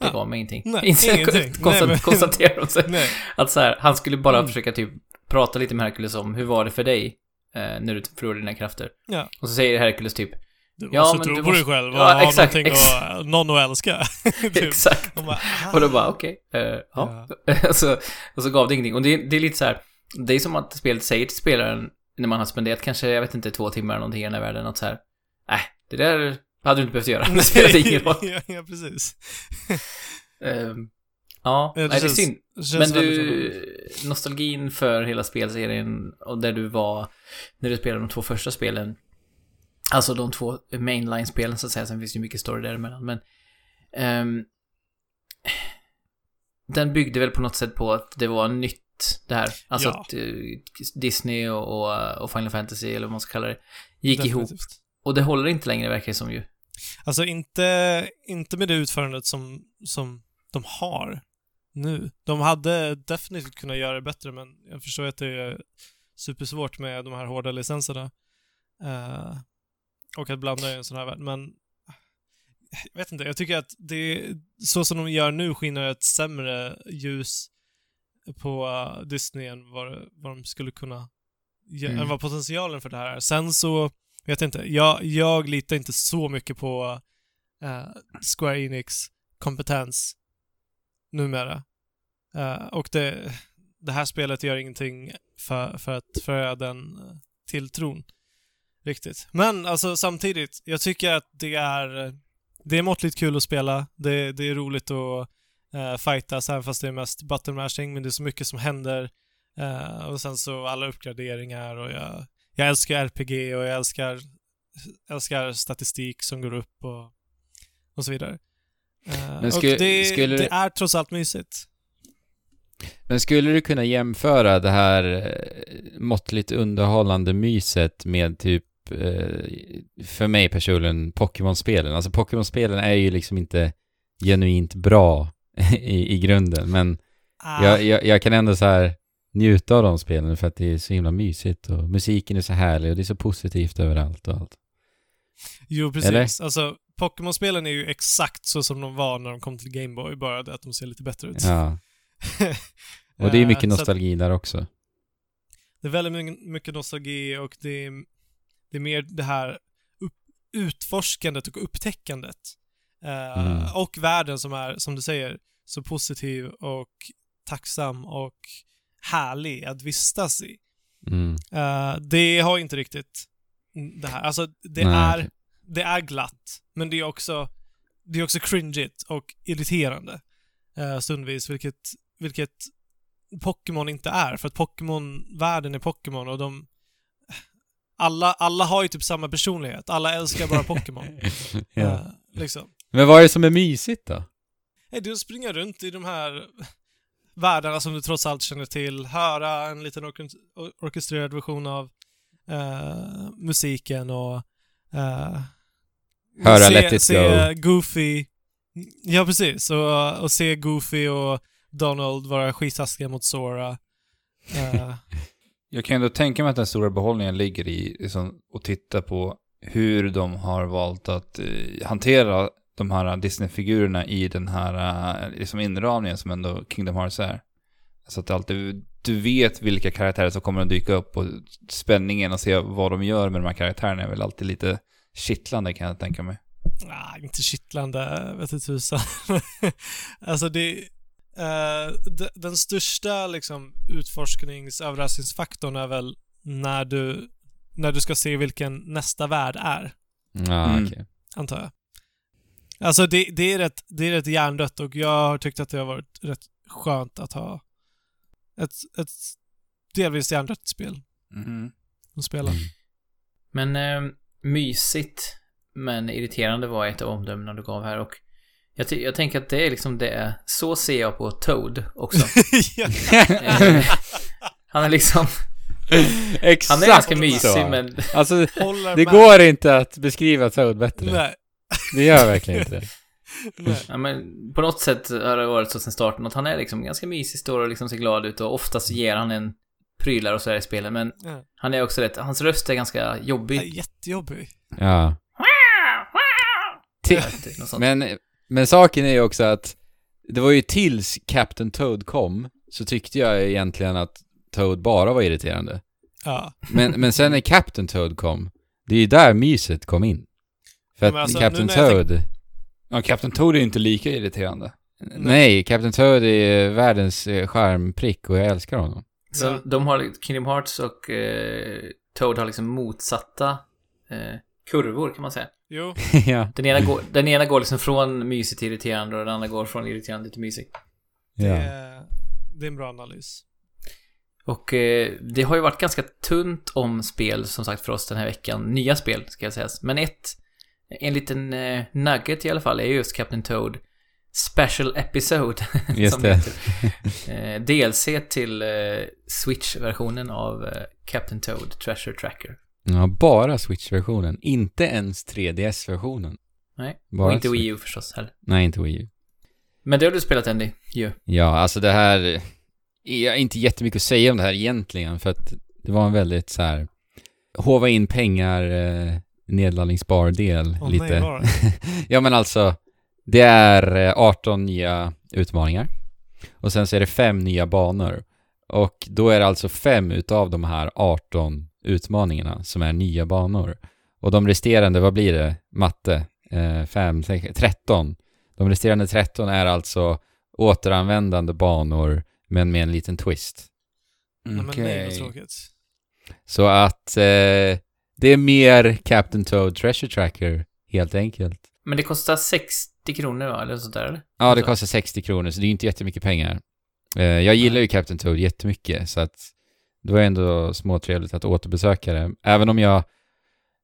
Speaker 1: det
Speaker 2: Ja.
Speaker 1: gav mig ingenting.
Speaker 2: Nej,
Speaker 1: Inte-
Speaker 2: ingenting.
Speaker 1: Konstat,
Speaker 2: Nej, men-
Speaker 1: Konstaterar de sig.
Speaker 2: Nej.
Speaker 1: Att så här, han skulle bara
Speaker 2: Mm.
Speaker 1: försöka typ prata lite med Hercules om hur var det för dig eh, när du förlorade dina krafter.
Speaker 2: Ja.
Speaker 1: Och så säger Hercules typ,
Speaker 2: Du
Speaker 1: Ja,
Speaker 2: måste
Speaker 1: men
Speaker 2: tro
Speaker 1: du
Speaker 2: på dig
Speaker 1: måste-
Speaker 2: själv och
Speaker 1: Ja,
Speaker 2: ha
Speaker 1: exakt,
Speaker 2: någonting
Speaker 1: exakt.
Speaker 2: och någon att älska. typ.
Speaker 1: exakt.
Speaker 2: De bara, "Ah."
Speaker 1: Och då bara, okej, eh, ja. och, så, och så gav det ingenting. Och det, det är lite så här, det är som att spelet säger till spelaren när man har spenderat kanske, jag vet inte, två timmar eller någonting i den här världen, att så här, äh, det där hade du inte behövt göra. Det spelade ingen roll.
Speaker 2: ja, ja, precis.
Speaker 1: Ehm, ja,
Speaker 2: Ja, det
Speaker 1: nej, det är
Speaker 2: känns-
Speaker 1: synd.
Speaker 2: Känns
Speaker 1: Men du, nostalgin för hela spelserien och där du var när du spelade de två första spelen, alltså de två mainline-spelen så att säga, sen finns det ju mycket story däremellan, men ehm, den byggde väl på något sätt på att det var nytt det här. Alltså
Speaker 2: Ja.
Speaker 1: att eh, Disney och, och, Final Fantasy, eller vad man ska kalla det, gick ihop.
Speaker 2: definitivt.
Speaker 1: Och det håller inte längre verkar det som ju.
Speaker 2: Alltså inte, inte med det utförandet som, som de har nu. De hade definitivt kunnat göra det bättre, men jag förstår att det är supersvårt med de här hårda licenserna. Eh, och att blanda i en sån här värld, men jag vet inte, jag tycker att det, så som de gör nu skiner ett sämre ljus på uh, Disney än vad, vad de skulle kunna, ge,
Speaker 1: Mm.
Speaker 2: än vad potentialen för det här är. Sen så, vet jag inte, jag, jag litar inte så mycket på eh, Square Enix kompetens numera. Eh, och det, det här spelet gör ingenting för, för att förhöja den tilltron riktigt. Men alltså samtidigt, jag tycker att det är eh, det är måttligt kul att spela. Det, det är roligt att uh, fightas även fast det är mest button mashing, men det är så mycket som händer. Eh, och sen så alla uppgraderingar och jag, jag älskar RPG och jag älskar, älskar statistik som går upp och, och så vidare. Eh,
Speaker 3: Men sku-
Speaker 2: och det,
Speaker 3: skulle-
Speaker 2: det är trots allt mysigt.
Speaker 3: Men skulle du kunna jämföra det här eh, måttligt underhållande myset med typ, eh, för mig personligen, Pokémon-spelen? Alltså Pokémon-spelen är ju liksom inte genuint bra i, i grunden, men
Speaker 2: Ah,
Speaker 3: jag, jag, jag kan ändå så här njuta av de spelen för att det är så himla mysigt och musiken är så härlig och det är så positivt överallt och allt.
Speaker 2: Jo, precis.
Speaker 3: Eller?
Speaker 2: Alltså, Pokémon-spelen är ju exakt så som de var när de kom till Game Boy, bara det att de ser lite bättre ut.
Speaker 3: Ja. Och det är
Speaker 2: Eh,
Speaker 3: mycket
Speaker 2: att
Speaker 3: nostalgi där också.
Speaker 2: Det är väldigt mycket nostalgi och det är, det är mer det här utforskandet och upptäckandet. Eh,
Speaker 3: Mm.
Speaker 2: Och världen som är, som du säger, så positiv och tacksam och härlig att vistas i.
Speaker 3: Mm.
Speaker 2: Eh, det har inte riktigt det här. Alltså, det,
Speaker 3: Nej,
Speaker 2: är, det är glatt, men det är också, det är också cringeigt och irriterande uh, stundvis, vilket, vilket Pokémon inte är. För att Pokémon-världen är Pokémon och de... Alla, alla har ju typ samma personlighet. Alla älskar bara Pokémon.
Speaker 3: ja.
Speaker 2: Eh, liksom.
Speaker 3: Men vad är det som är mysigt då?
Speaker 2: Hey, det är att springa runt i de här världarna som du trots allt känner till, höra en liten orke- or- orkestrerad version av eh, musiken och eh,
Speaker 3: Höra
Speaker 2: se,
Speaker 3: Let It
Speaker 2: se Goofy, ja precis, och, och se Goofy och Donald vara skitaskiga mot Sora. Eh,
Speaker 4: Jag kan ändå tänka mig att den stora behållningen ligger i liksom, att titta på hur de har valt att eh, hantera de här Disney-figurerna i den här eh, liksom inramningen som ändå Kingdom Hearts är. Så att alltid, du vet vilka karaktärer som kommer att dyka upp och spänningen och se vad de gör med de här karaktärerna är väl alltid lite kittlande kan jag tänka mig.
Speaker 2: Ah, inte kittlande, vet inte tusan. alltså det eh, den största liksom utforskningsöverraskningsfaktorn är väl när du, när du ska se vilken nästa värld är,
Speaker 3: Ja,
Speaker 4: Mm.
Speaker 3: okej.
Speaker 2: antar jag. Alltså det, det, är rätt, det är rätt hjärndött och jag har tyckt att det har varit rätt skönt att ha ett, ett delvis hjärndött spel
Speaker 4: Mhm.
Speaker 2: att spela.
Speaker 3: Mm.
Speaker 1: Men eh, mysigt men irriterande var ett av omdömena du gav här och jag, jag tänker att det är liksom det. Så ser jag på Toad också.
Speaker 2: ja.
Speaker 1: Eh, han är liksom,
Speaker 3: Exakt
Speaker 1: han är ganska
Speaker 3: så.
Speaker 1: mysig men
Speaker 3: Alltså, det går inte att beskriva Toad bättre.
Speaker 2: Nej.
Speaker 3: Det gör verkligen inte det.
Speaker 1: Ja, men på något sätt har det varit så sen starten att han är liksom ganska mysig, står och liksom ser glad ut och oftast ger han en prylar och så här i spelet men
Speaker 2: Ja.
Speaker 1: han är också rätt, hans röst är ganska
Speaker 2: Ja,
Speaker 1: jobbig.
Speaker 2: Jättejobbig.
Speaker 3: Ja.
Speaker 1: Inte, något sånt.
Speaker 3: Men, men saken är ju också att det var ju tills Captain Toad kom så tyckte jag egentligen att Toad bara var irriterande.
Speaker 2: Ja.
Speaker 3: Men, men sen när Captain Toad kom, det är ju där myset kom in. För
Speaker 2: Ja,
Speaker 3: att
Speaker 2: men alltså,
Speaker 3: Captain Toad...
Speaker 4: Ja, Captain Toad är inte lika irriterande.
Speaker 3: Nej, Captain Toad är världens eh, charmprick och jag älskar honom.
Speaker 1: Så
Speaker 2: Ja.
Speaker 1: de har, Kingdom Hearts och eh, Toad har liksom motsatta eh, kurvor kan man säga.
Speaker 2: Jo.
Speaker 3: ja.
Speaker 1: Den ena, går, den ena går liksom från mysigt till irriterande och den andra går från irriterande till mysigt.
Speaker 2: Det,
Speaker 3: ja.
Speaker 2: är, det är en bra analys.
Speaker 1: Och eh, det har ju varit ganska tunt om spel som sagt för oss den här veckan. Nya spel ska jag säga. Men ett, en liten eh, nugget i alla fall är just Captain Toad Special Episode.
Speaker 3: Just
Speaker 1: som
Speaker 3: det.
Speaker 1: heter. Eh, DLC till eh, Switch-versionen av eh, Captain Toad Treasure Tracker.
Speaker 3: Ja, bara Switch-versionen. Inte ens 3DS-versionen.
Speaker 1: Nej,
Speaker 3: Bara
Speaker 1: och inte
Speaker 3: Switch.
Speaker 1: Wii U förstås heller.
Speaker 3: Nej, inte Wii U.
Speaker 1: Men det har du spelat Andy, ju.
Speaker 3: Ja, alltså det här... Jag har inte jättemycket att säga om det här egentligen, för att det var en väldigt så här... Hova in pengar, eh, nedladdningsbar del
Speaker 2: Åh
Speaker 3: lite.
Speaker 2: nej,
Speaker 3: ja men alltså, det är eh, 18 nya utmaningar. Och sen så är det fem nya banor. Och då är det alltså fem utav de här 18 utmaningarna som är nya banor. Och de resterande, vad blir det? Matte? Eh, fem, sex, 13. De resterande 13 är alltså återanvändande banor, men med en liten twist.
Speaker 2: Nej, men nej, vad
Speaker 4: Okej.
Speaker 2: tråkigt.
Speaker 3: Så att eh, det är mer Captain Toad Treasure Tracker, helt enkelt.
Speaker 1: Men det kostar 60 kronor va? Eller sånt där eller?
Speaker 3: Ja, det kostar 60 kronor, så det är inte jättemycket pengar. Eh, jag gillar ju Captain Toad jättemycket, så att det var ändå småtrevligt att återbesöka det. Även om jag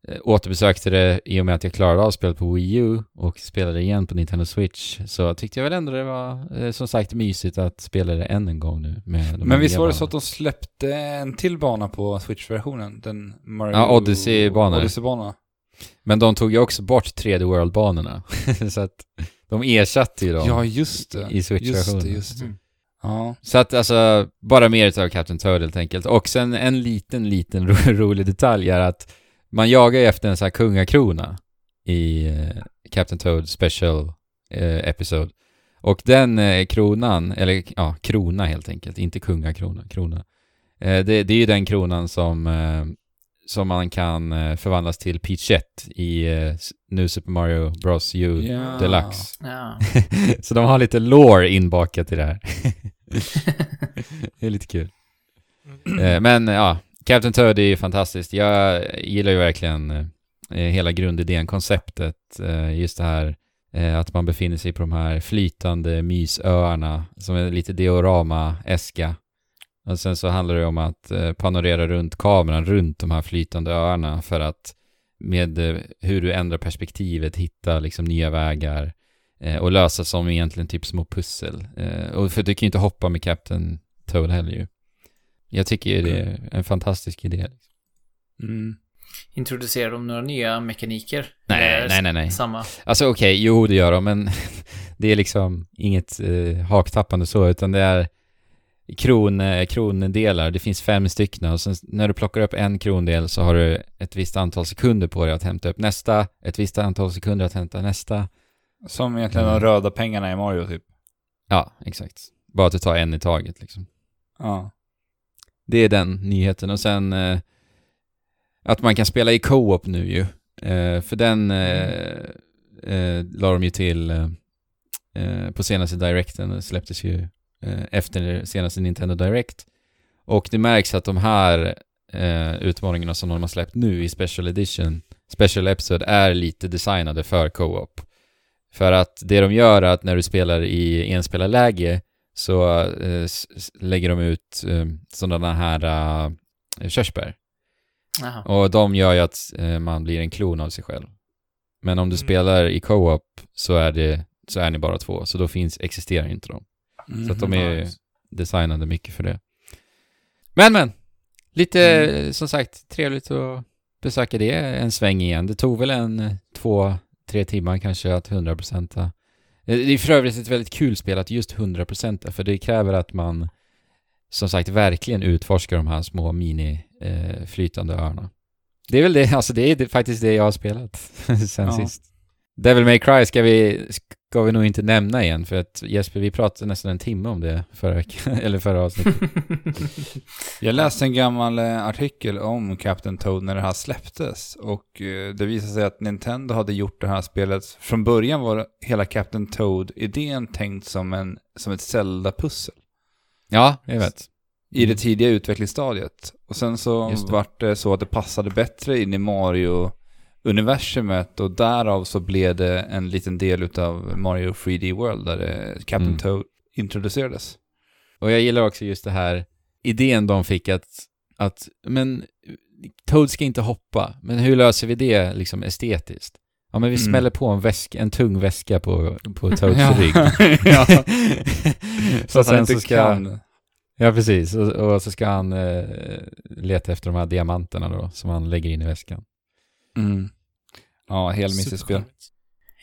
Speaker 3: eh, återbesökte det i och med att jag klarade av spelet på Wii U och spelade igen på Nintendo Switch, så tyckte jag väl ändå det var, eh, som sagt, mysigt att spela det än en gång nu med de här
Speaker 4: Men visst var det så att de släppte en till bana på Switch-versionen? Den Mario...
Speaker 3: Ja, Odyssey-banor.
Speaker 4: Odyssey-bana.
Speaker 3: Men de tog ju också bort 3D World-banorna, så att de ersatte ju dem.
Speaker 4: Ja, just det.
Speaker 3: i Switch-versionen.
Speaker 4: Just det, just det.
Speaker 1: Mm.
Speaker 4: Ja.
Speaker 3: Så att alltså, bara mer utav Captain Toad helt enkelt. Och sen en liten, liten ro rolig detalj är att man jagar ju efter en sån här kungakrona i eh, Captain Toad Special eh, Episode. Och den eh, kronan, eller ja, krona helt enkelt, inte kungakrona, krona. Eh, det, det är ju den kronan som, eh, som man kan eh, förvandlas till Peachette i eh, New Super Mario Bros U
Speaker 4: Ja.
Speaker 3: Deluxe.
Speaker 1: Ja.
Speaker 3: Så de har lite lore inbakat i det här. det är lite kul. Eh, Men ja, Captain Toad är ju fantastiskt. Jag gillar ju verkligen hela grundidén, konceptet, just det här att man befinner sig på de här flytande mysöarna som är lite diorama-eska. Och sen så handlar det om att eh, panorera runt kameran runt de här flytande öarna för att med eh, hur du ändrar perspektivet hitta liksom nya vägar eh, och lösa som egentligen typ små pussel. Och för du kan ju inte hoppa med Captain Toad heller ju. Jag tycker det är en fantastisk idé.
Speaker 4: Mm.
Speaker 1: Introducerar de några nya mekaniker?
Speaker 3: Nej, nej, nej, nej.
Speaker 1: Samma.
Speaker 3: Alltså okej, jo det gör de, men det är liksom inget eh, haktappande så, utan det är kron, eh, krondelar. Det finns fem stycken och sen när du plockar upp en krondel så har du ett visst antal sekunder på dig att hämta upp nästa, ett visst antal sekunder att hämta nästa.
Speaker 4: Som egentligen
Speaker 3: Mm.
Speaker 4: de röda pengarna i Mario typ.
Speaker 3: Ja, exakt. Bara att du tar en i taget liksom.
Speaker 4: Ja.
Speaker 3: Det är den nyheten och sen eh, att man kan spela i co-op nu ju. Eh, för den eh, eh, la de ju till eh, eh, på senaste directen, släpptes ju efter senaste Nintendo Direct. Och det märks att de här eh, utmaningarna som de har släppt nu i Special Edition, Special Episode, är lite designade för co-op. För att det de gör är att när du spelar i enspelarläge så eh, lägger de ut eh, sådana här eh, körsbär.
Speaker 1: Jaha.
Speaker 3: Och de gör ju att eh, man blir en klon av sig själv. Men om du
Speaker 2: Mm.
Speaker 3: spelar i co-op så är, det, så är ni bara två, så då finns, existerar inte de. Så att de är
Speaker 2: Nice.
Speaker 3: designade mycket för det. Men men! Lite,
Speaker 4: Mm.
Speaker 3: som sagt, trevligt att besöka det en sväng igen. Det tog väl en två, tre timmar kanske att 100%. Eh, Det är för övrigt ett väldigt kul spel att just 100% för det kräver att man som sagt verkligen utforskar de här små mini eh, flytande öarna. Det är väl det, alltså det är faktiskt det jag har spelat sen
Speaker 4: Ja.
Speaker 3: sist. Devil May Cry ska vi, ska vi nog inte nämna igen för att Jesper, vi pratade nästan en timme om det förra veckan, eller förra avsnittet.
Speaker 4: Jag läste en gammal eh, artikel om Captain Toad när det här släpptes och eh, det visade sig att Nintendo hade gjort det här spelet. Från början var hela Captain Toad-idén tänkt som, en, som ett Zelda-pussel
Speaker 3: Ja, jag vet.
Speaker 4: i det tidiga utvecklingsstadiet. Och sen så
Speaker 3: det.
Speaker 4: vart det så att det passade bättre in i Mario-universumet och därav så blev det en liten del utav Mario 3D World där det, Captain
Speaker 3: Mm.
Speaker 4: Toad introducerades.
Speaker 3: Och jag gillar också just det här idén de fick att, att men Toad ska inte hoppa, men hur löser vi det liksom estetiskt? Ja men vi
Speaker 4: Mm.
Speaker 3: smäller på en, väska, en tung väska på, på Toads
Speaker 4: Ja.
Speaker 3: rygg.
Speaker 4: ja.
Speaker 3: så
Speaker 4: att han inte
Speaker 3: så ska,
Speaker 4: kan.
Speaker 3: Ja precis, och, och så ska han eh, leta efter de här diamanterna då, som han lägger in i väskan.
Speaker 4: Mm. Ja, helmissigt spel.
Speaker 2: Supercharmigt.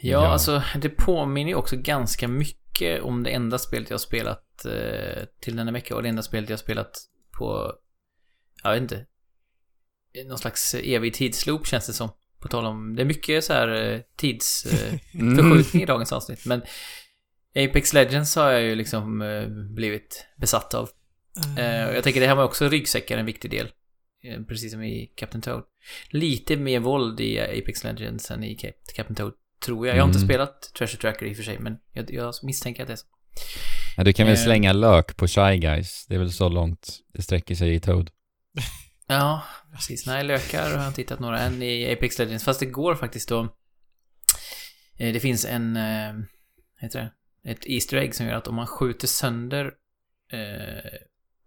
Speaker 1: Ja,
Speaker 3: Ja.
Speaker 1: alltså det påminner ju också ganska mycket om det enda spelet jag har spelat eh, till denna vecka och det enda spelet jag har spelat på, jag vet inte, någon slags evig tidsloop känns det som. På tal om, det är mycket så här eh, tidsförskjutning i dagens avsnitt, men Apex Legends har jag ju liksom eh, blivit besatt av. Eh, och jag tänker det här var också ryggsäckar en viktig del. Eh, precis som i Captain Toad. Lite mer våld i Apex Legends än i Cap- Captain Toad, tror jag. Jag har inte
Speaker 3: Mm.
Speaker 1: spelat Treasure Tracker i och för sig, men jag, jag misstänker att det är så.
Speaker 3: Ja, du kan väl
Speaker 1: Eh.
Speaker 3: slänga lök på Shy Guys, det är väl så långt det sträcker sig i Toad.
Speaker 1: Ja, precis. Nej, lökar har jag inte hittat några än i Apex Legends. Fast det går faktiskt då... Eh, det finns en... Eh, heter det? Ett Easter egg som gör att om man skjuter sönder...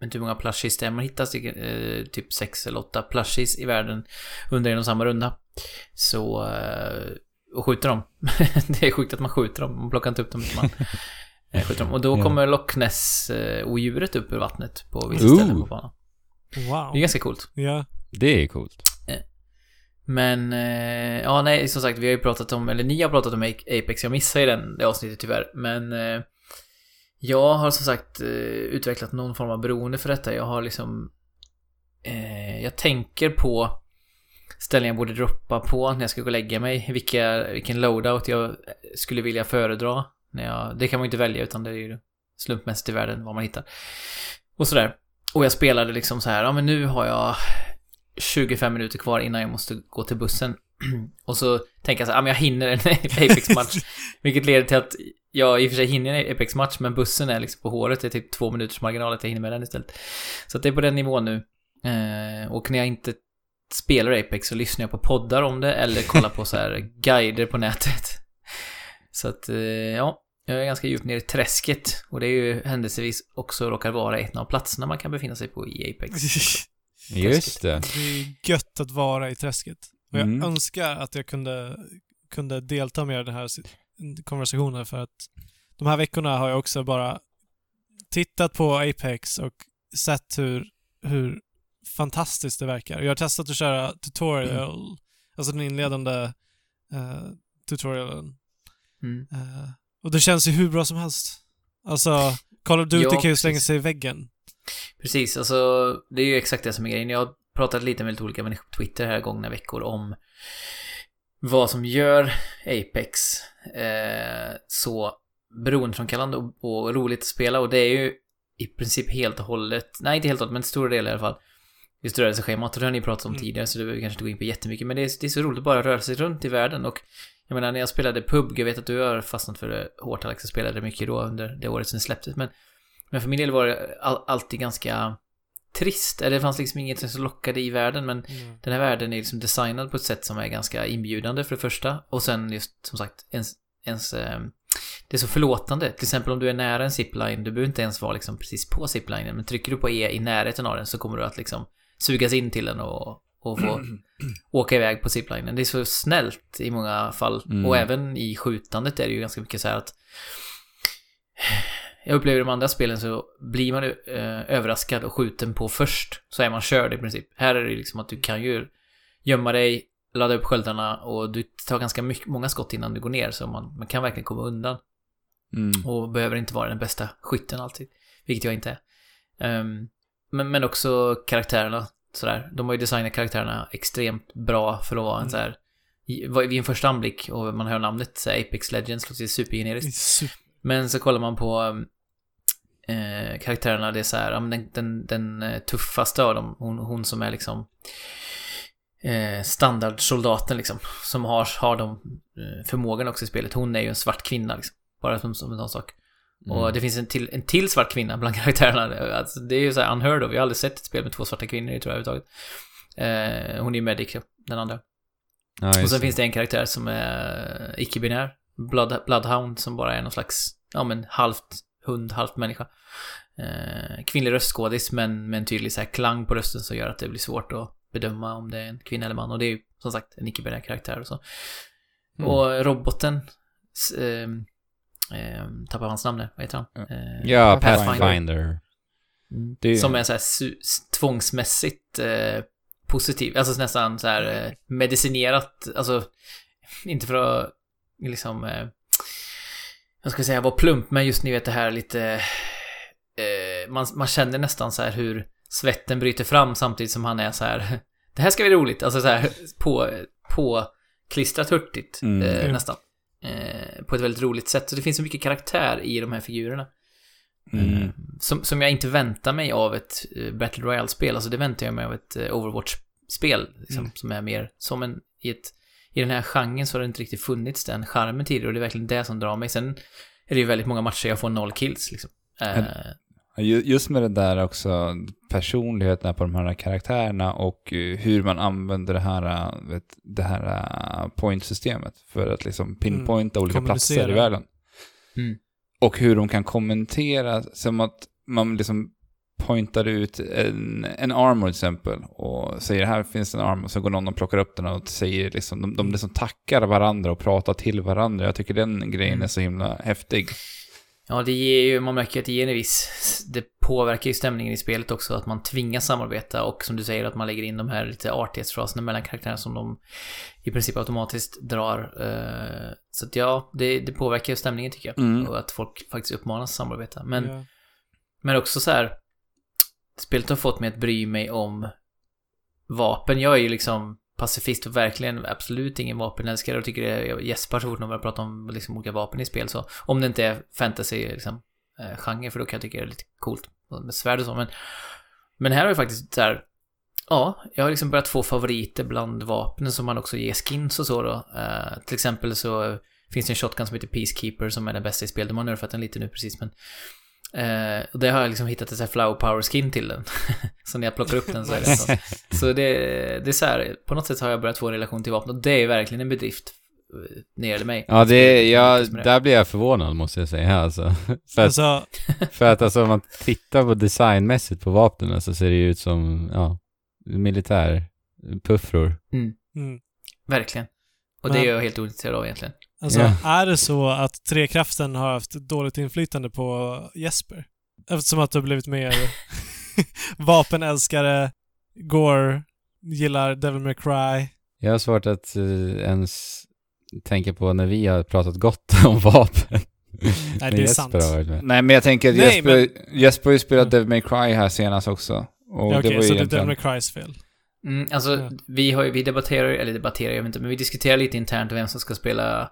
Speaker 1: Eh, inte hur många plushies det är. Man hittar stycken, eh, typ sex eller åtta plushies i världen under en och samma runda. Så... Eh, och skjuter dem. det är sjukt att man skjuter dem. Man plockar inte upp dem utan man eh, skjuter dem. Och då kommer Loch Ness-odjuret upp ur vattnet på vissa
Speaker 3: Ooh.
Speaker 1: ställen på banan.
Speaker 2: Wow.
Speaker 1: Det är ganska coolt.
Speaker 2: Ja.
Speaker 3: Det är coolt.
Speaker 1: Men, eh, ja nej, som sagt, vi har ju pratat om, eller ni har pratat om Apex, jag missade ju den, det avsnittet tyvärr. Men eh, jag har som sagt eh, utvecklat någon form av beroende för detta. Jag har liksom... Eh, jag tänker på ställen jag borde droppa på när jag ska gå och lägga mig. Vilka, vilken loadout jag skulle vilja föredra. När jag, det kan man ju inte välja utan det är ju slumpmässigt i världen vad man hittar. Och sådär. Och jag spelade liksom så här, ja men nu har jag 25 minuter kvar innan jag måste gå till bussen. och så tänker jag så här, ja men jag hinner en Apex-match. vilket leder till att jag i och för sig hinner en Apex-match, men bussen är liksom på håret. Det är typ två minuters marginal att jag hinner med den istället. Så att det är på den nivån nu. Eh, och när jag inte spelar Apex så lyssnar jag på poddar om det eller kollar på så här guider på nätet. Så att, eh, ja. Jag är ganska djupt ner i träsket. Och det är ju händelsevis också råkar vara ett av platserna man kan befinna sig på i Apex.
Speaker 3: Just det.
Speaker 2: Det är gött att vara i träsket. Och jag
Speaker 4: Mm.
Speaker 2: önskar att jag kunde, kunde delta mer i den här konversationen för att de här veckorna har jag också bara tittat på Apex och sett hur, hur fantastiskt det verkar. Jag har testat att köra tutorial, alltså den inledande eh, tutorialen.
Speaker 1: Mm.
Speaker 2: Eh, och det känns ju hur bra som helst. Alltså, Call of Duty
Speaker 1: Ja,
Speaker 2: kan ju slänga sig i väggen.
Speaker 1: Precis, alltså det är ju exakt det som är grejen. Jag pratat lite med lite olika människor på Twitter här gångna veckor om vad som gör Apex eh, så beroendeframkallande och, och roligt att spela. Och det är ju i princip helt och hållet, nej inte helt och hållet men stora delar i alla fall just rörelseschemat. Och det har ni pratat om
Speaker 2: Mm.
Speaker 1: tidigare så det behöver vi kanske inte gå in på jättemycket. Men det är, det är så roligt att bara röra sig runt i världen. Och jag menar när jag spelade PUBG, jag vet att du har fastnat för det hårt Alex, jag spelade mycket då under det året sen det släpptes. Men men för min del var det all, alltid ganska trist. Eller det fanns liksom inget som lockade i världen, men den här världen är liksom designad på ett sätt som är ganska inbjudande för det första. Och sen just som sagt, ens, ens eh, det är så förlåtande. Till exempel om du är nära en zipline, du behöver inte ens vara liksom precis på ziplinen, men trycker du på E i närheten av den så kommer du att liksom sugas in till den och, och få åka iväg på ziplinen. Det är så snällt i många fall.
Speaker 4: Mm.
Speaker 1: Och även i skjutandet är det ju ganska mycket så här att jag upplever i de andra spelen så blir man eh, överraskad och skjuten på först. Så är man körd i princip. Här är det liksom att du kan ju gömma dig, ladda upp sköldarna och du tar ganska mycket, många skott innan du går ner. Så man, man kan verkligen komma undan.
Speaker 4: Mm.
Speaker 1: Och behöver inte vara den bästa skytten alltid. Vilket jag inte är. Ehm, men, men också karaktärerna. Sådär. De har ju designat karaktärerna extremt bra för att vara en
Speaker 2: Mm.
Speaker 1: så här i- vad- Vid en första anblick och man hör namnet så Apex Legends låter supergeneriskt.
Speaker 2: Super.
Speaker 1: Men så kollar man på eh, karaktärerna, det är så här, den, den, den eh, tuffaste av dem, hon, hon som är liksom eh, standardsoldaten liksom, som har, har de eh, förmågorna också i spelet, hon är ju en svart kvinna liksom. Bara som, som en sån sak. Och
Speaker 3: Mm.
Speaker 1: det finns en till, en till svart kvinna bland karaktärerna. Alltså, det är ju så här unheard of. Jag har aldrig sett ett spel med två svarta kvinnor i tror jag överhuvudtaget. Eh, hon är ju medic, den andra.
Speaker 3: Ja,
Speaker 1: Och sen finns det en karaktär som är icke-binär. Blood, Bloodhound som bara är någon slags, ja men halvt hund, halvt människa. Eh, kvinnlig röstskådis men med en tydlig så här klang på rösten som gör att det blir svårt att bedöma om det är en kvinna eller man. Och det är ju som sagt en icke-binär karaktär och så.
Speaker 3: Mm.
Speaker 1: Och roboten, ehm, ehm, tappar hans namn nu, vad heter han? Eh,
Speaker 3: Ja,
Speaker 1: Pathfinder.
Speaker 3: Pathfinder.
Speaker 1: Mm.
Speaker 4: Det
Speaker 1: Som är så här tvångsmässigt eh, positiv, alltså nästan så här eh, medicinerat, alltså inte för att liksom, eh, jag ska säga vara plump, men just ni vet det här lite, eh, man, man känner nästan så här hur svetten bryter fram samtidigt som han är så här, det här ska bli roligt, alltså så här på, på klistrat hurtigt
Speaker 4: Mm.
Speaker 1: eh,
Speaker 2: Ja.
Speaker 1: nästan. Eh, på ett väldigt roligt sätt, så det finns så mycket karaktär i de här figurerna.
Speaker 4: Mm.
Speaker 1: Eh, Som, som jag inte väntar mig av ett eh, Battle Royale-spel. Alltså det väntar jag mig av ett eh, Overwatch-spel. Liksom,
Speaker 2: Mm.
Speaker 1: Som är mer som en... I, ett, I den här genren så har det inte riktigt funnits den charmen tidigare. Och det är verkligen det som drar mig. Sen är det ju väldigt många matcher jag får noll kills. Liksom. Eh,
Speaker 4: Ja, ju- Just med det där också, personligheterna på de här karaktärerna och eh, hur man använder det här, eh, vet, det här point-systemet för att liksom pinpointa olika platser i världen.
Speaker 1: Mm.
Speaker 4: Och hur de kan kommentera, som att man liksom pointar ut en, en armor till exempel och säger här finns en armor, så går någon och plockar upp den och säger liksom, de, de liksom tackar varandra och pratar till varandra. Jag tycker den grejen
Speaker 1: Mm.
Speaker 4: är så himla häftig.
Speaker 1: Ja, det ger ju, man märker att det ger en viss, det påverkar ju stämningen i spelet också, att man tvingas samarbeta och som du säger att man lägger in de här lite artighetsfraserna mellan karaktärerna som de i princip automatiskt drar. eh, Så att ja, det, det påverkar ju stämningen tycker jag.
Speaker 4: Mm.
Speaker 1: Och att folk faktiskt uppmanas att samarbeta. Men,
Speaker 2: Ja.
Speaker 1: men också så här, spelet har fått mig att bry mig om vapen. Jag är ju liksom pacifist och verkligen absolut ingen vapenälskare och tycker det, jag gäspar så fort någon börjar prata om liksom olika vapen i spel så. Om det inte är fantasy liksom, eh, genre för då kan jag tycka det är lite coolt med svärd och så men men här har jag faktiskt så här Ja, jag har liksom börjat få favoriter bland vapnen som man också ger skins och så då. Eh, till exempel så finns det en shotgun som heter Peacekeeper som är den bästa i spel. De har nerfat den lite nu precis men Eh, och det har jag liksom hittat ett flower power skin till den. så när jag plockar upp den så är det så. Så det, det är så här, på något sätt har jag börjat få en relation till vapen och det är verkligen en bedrift eh, när det gäller mig.
Speaker 3: Ja, det, ja,
Speaker 1: lyckas med det.
Speaker 3: där blir jag förvånad måste jag säga alltså. För att,
Speaker 2: Alltså,
Speaker 3: för att alltså om man tittar på designmässigt på vapnen så ser det ju ut som, ja, militärpuffror.
Speaker 2: mm.
Speaker 1: Verkligen. Och
Speaker 2: Men-
Speaker 1: det är jag helt ointresserad av egentligen.
Speaker 2: Alltså,
Speaker 3: Ja.
Speaker 2: är det så att Trekraften har haft dåligt inflytande på Jesper? Eftersom att du har blivit mer vapenälskare, Gore, gillar Devil May Cry.
Speaker 3: Jag har svårt att eh, ens tänka på när vi har pratat gott om vapen.
Speaker 2: Nej,
Speaker 3: Men
Speaker 2: det är
Speaker 3: Jesper
Speaker 2: sant.
Speaker 4: Nej, men jag tänker att
Speaker 2: Nej,
Speaker 4: Jesper, Jesper har ju spelat Devil May Cry här senast också. Och
Speaker 2: Ja,
Speaker 4: det
Speaker 2: Okej,
Speaker 4: var ju
Speaker 2: så det är Devil
Speaker 4: egentligen...
Speaker 2: May Crys fel.
Speaker 1: Mm, alltså,
Speaker 2: Ja.
Speaker 1: vi har vi debatterar, eller debatterar jag vet inte, men vi diskuterar lite internt vem som ska spela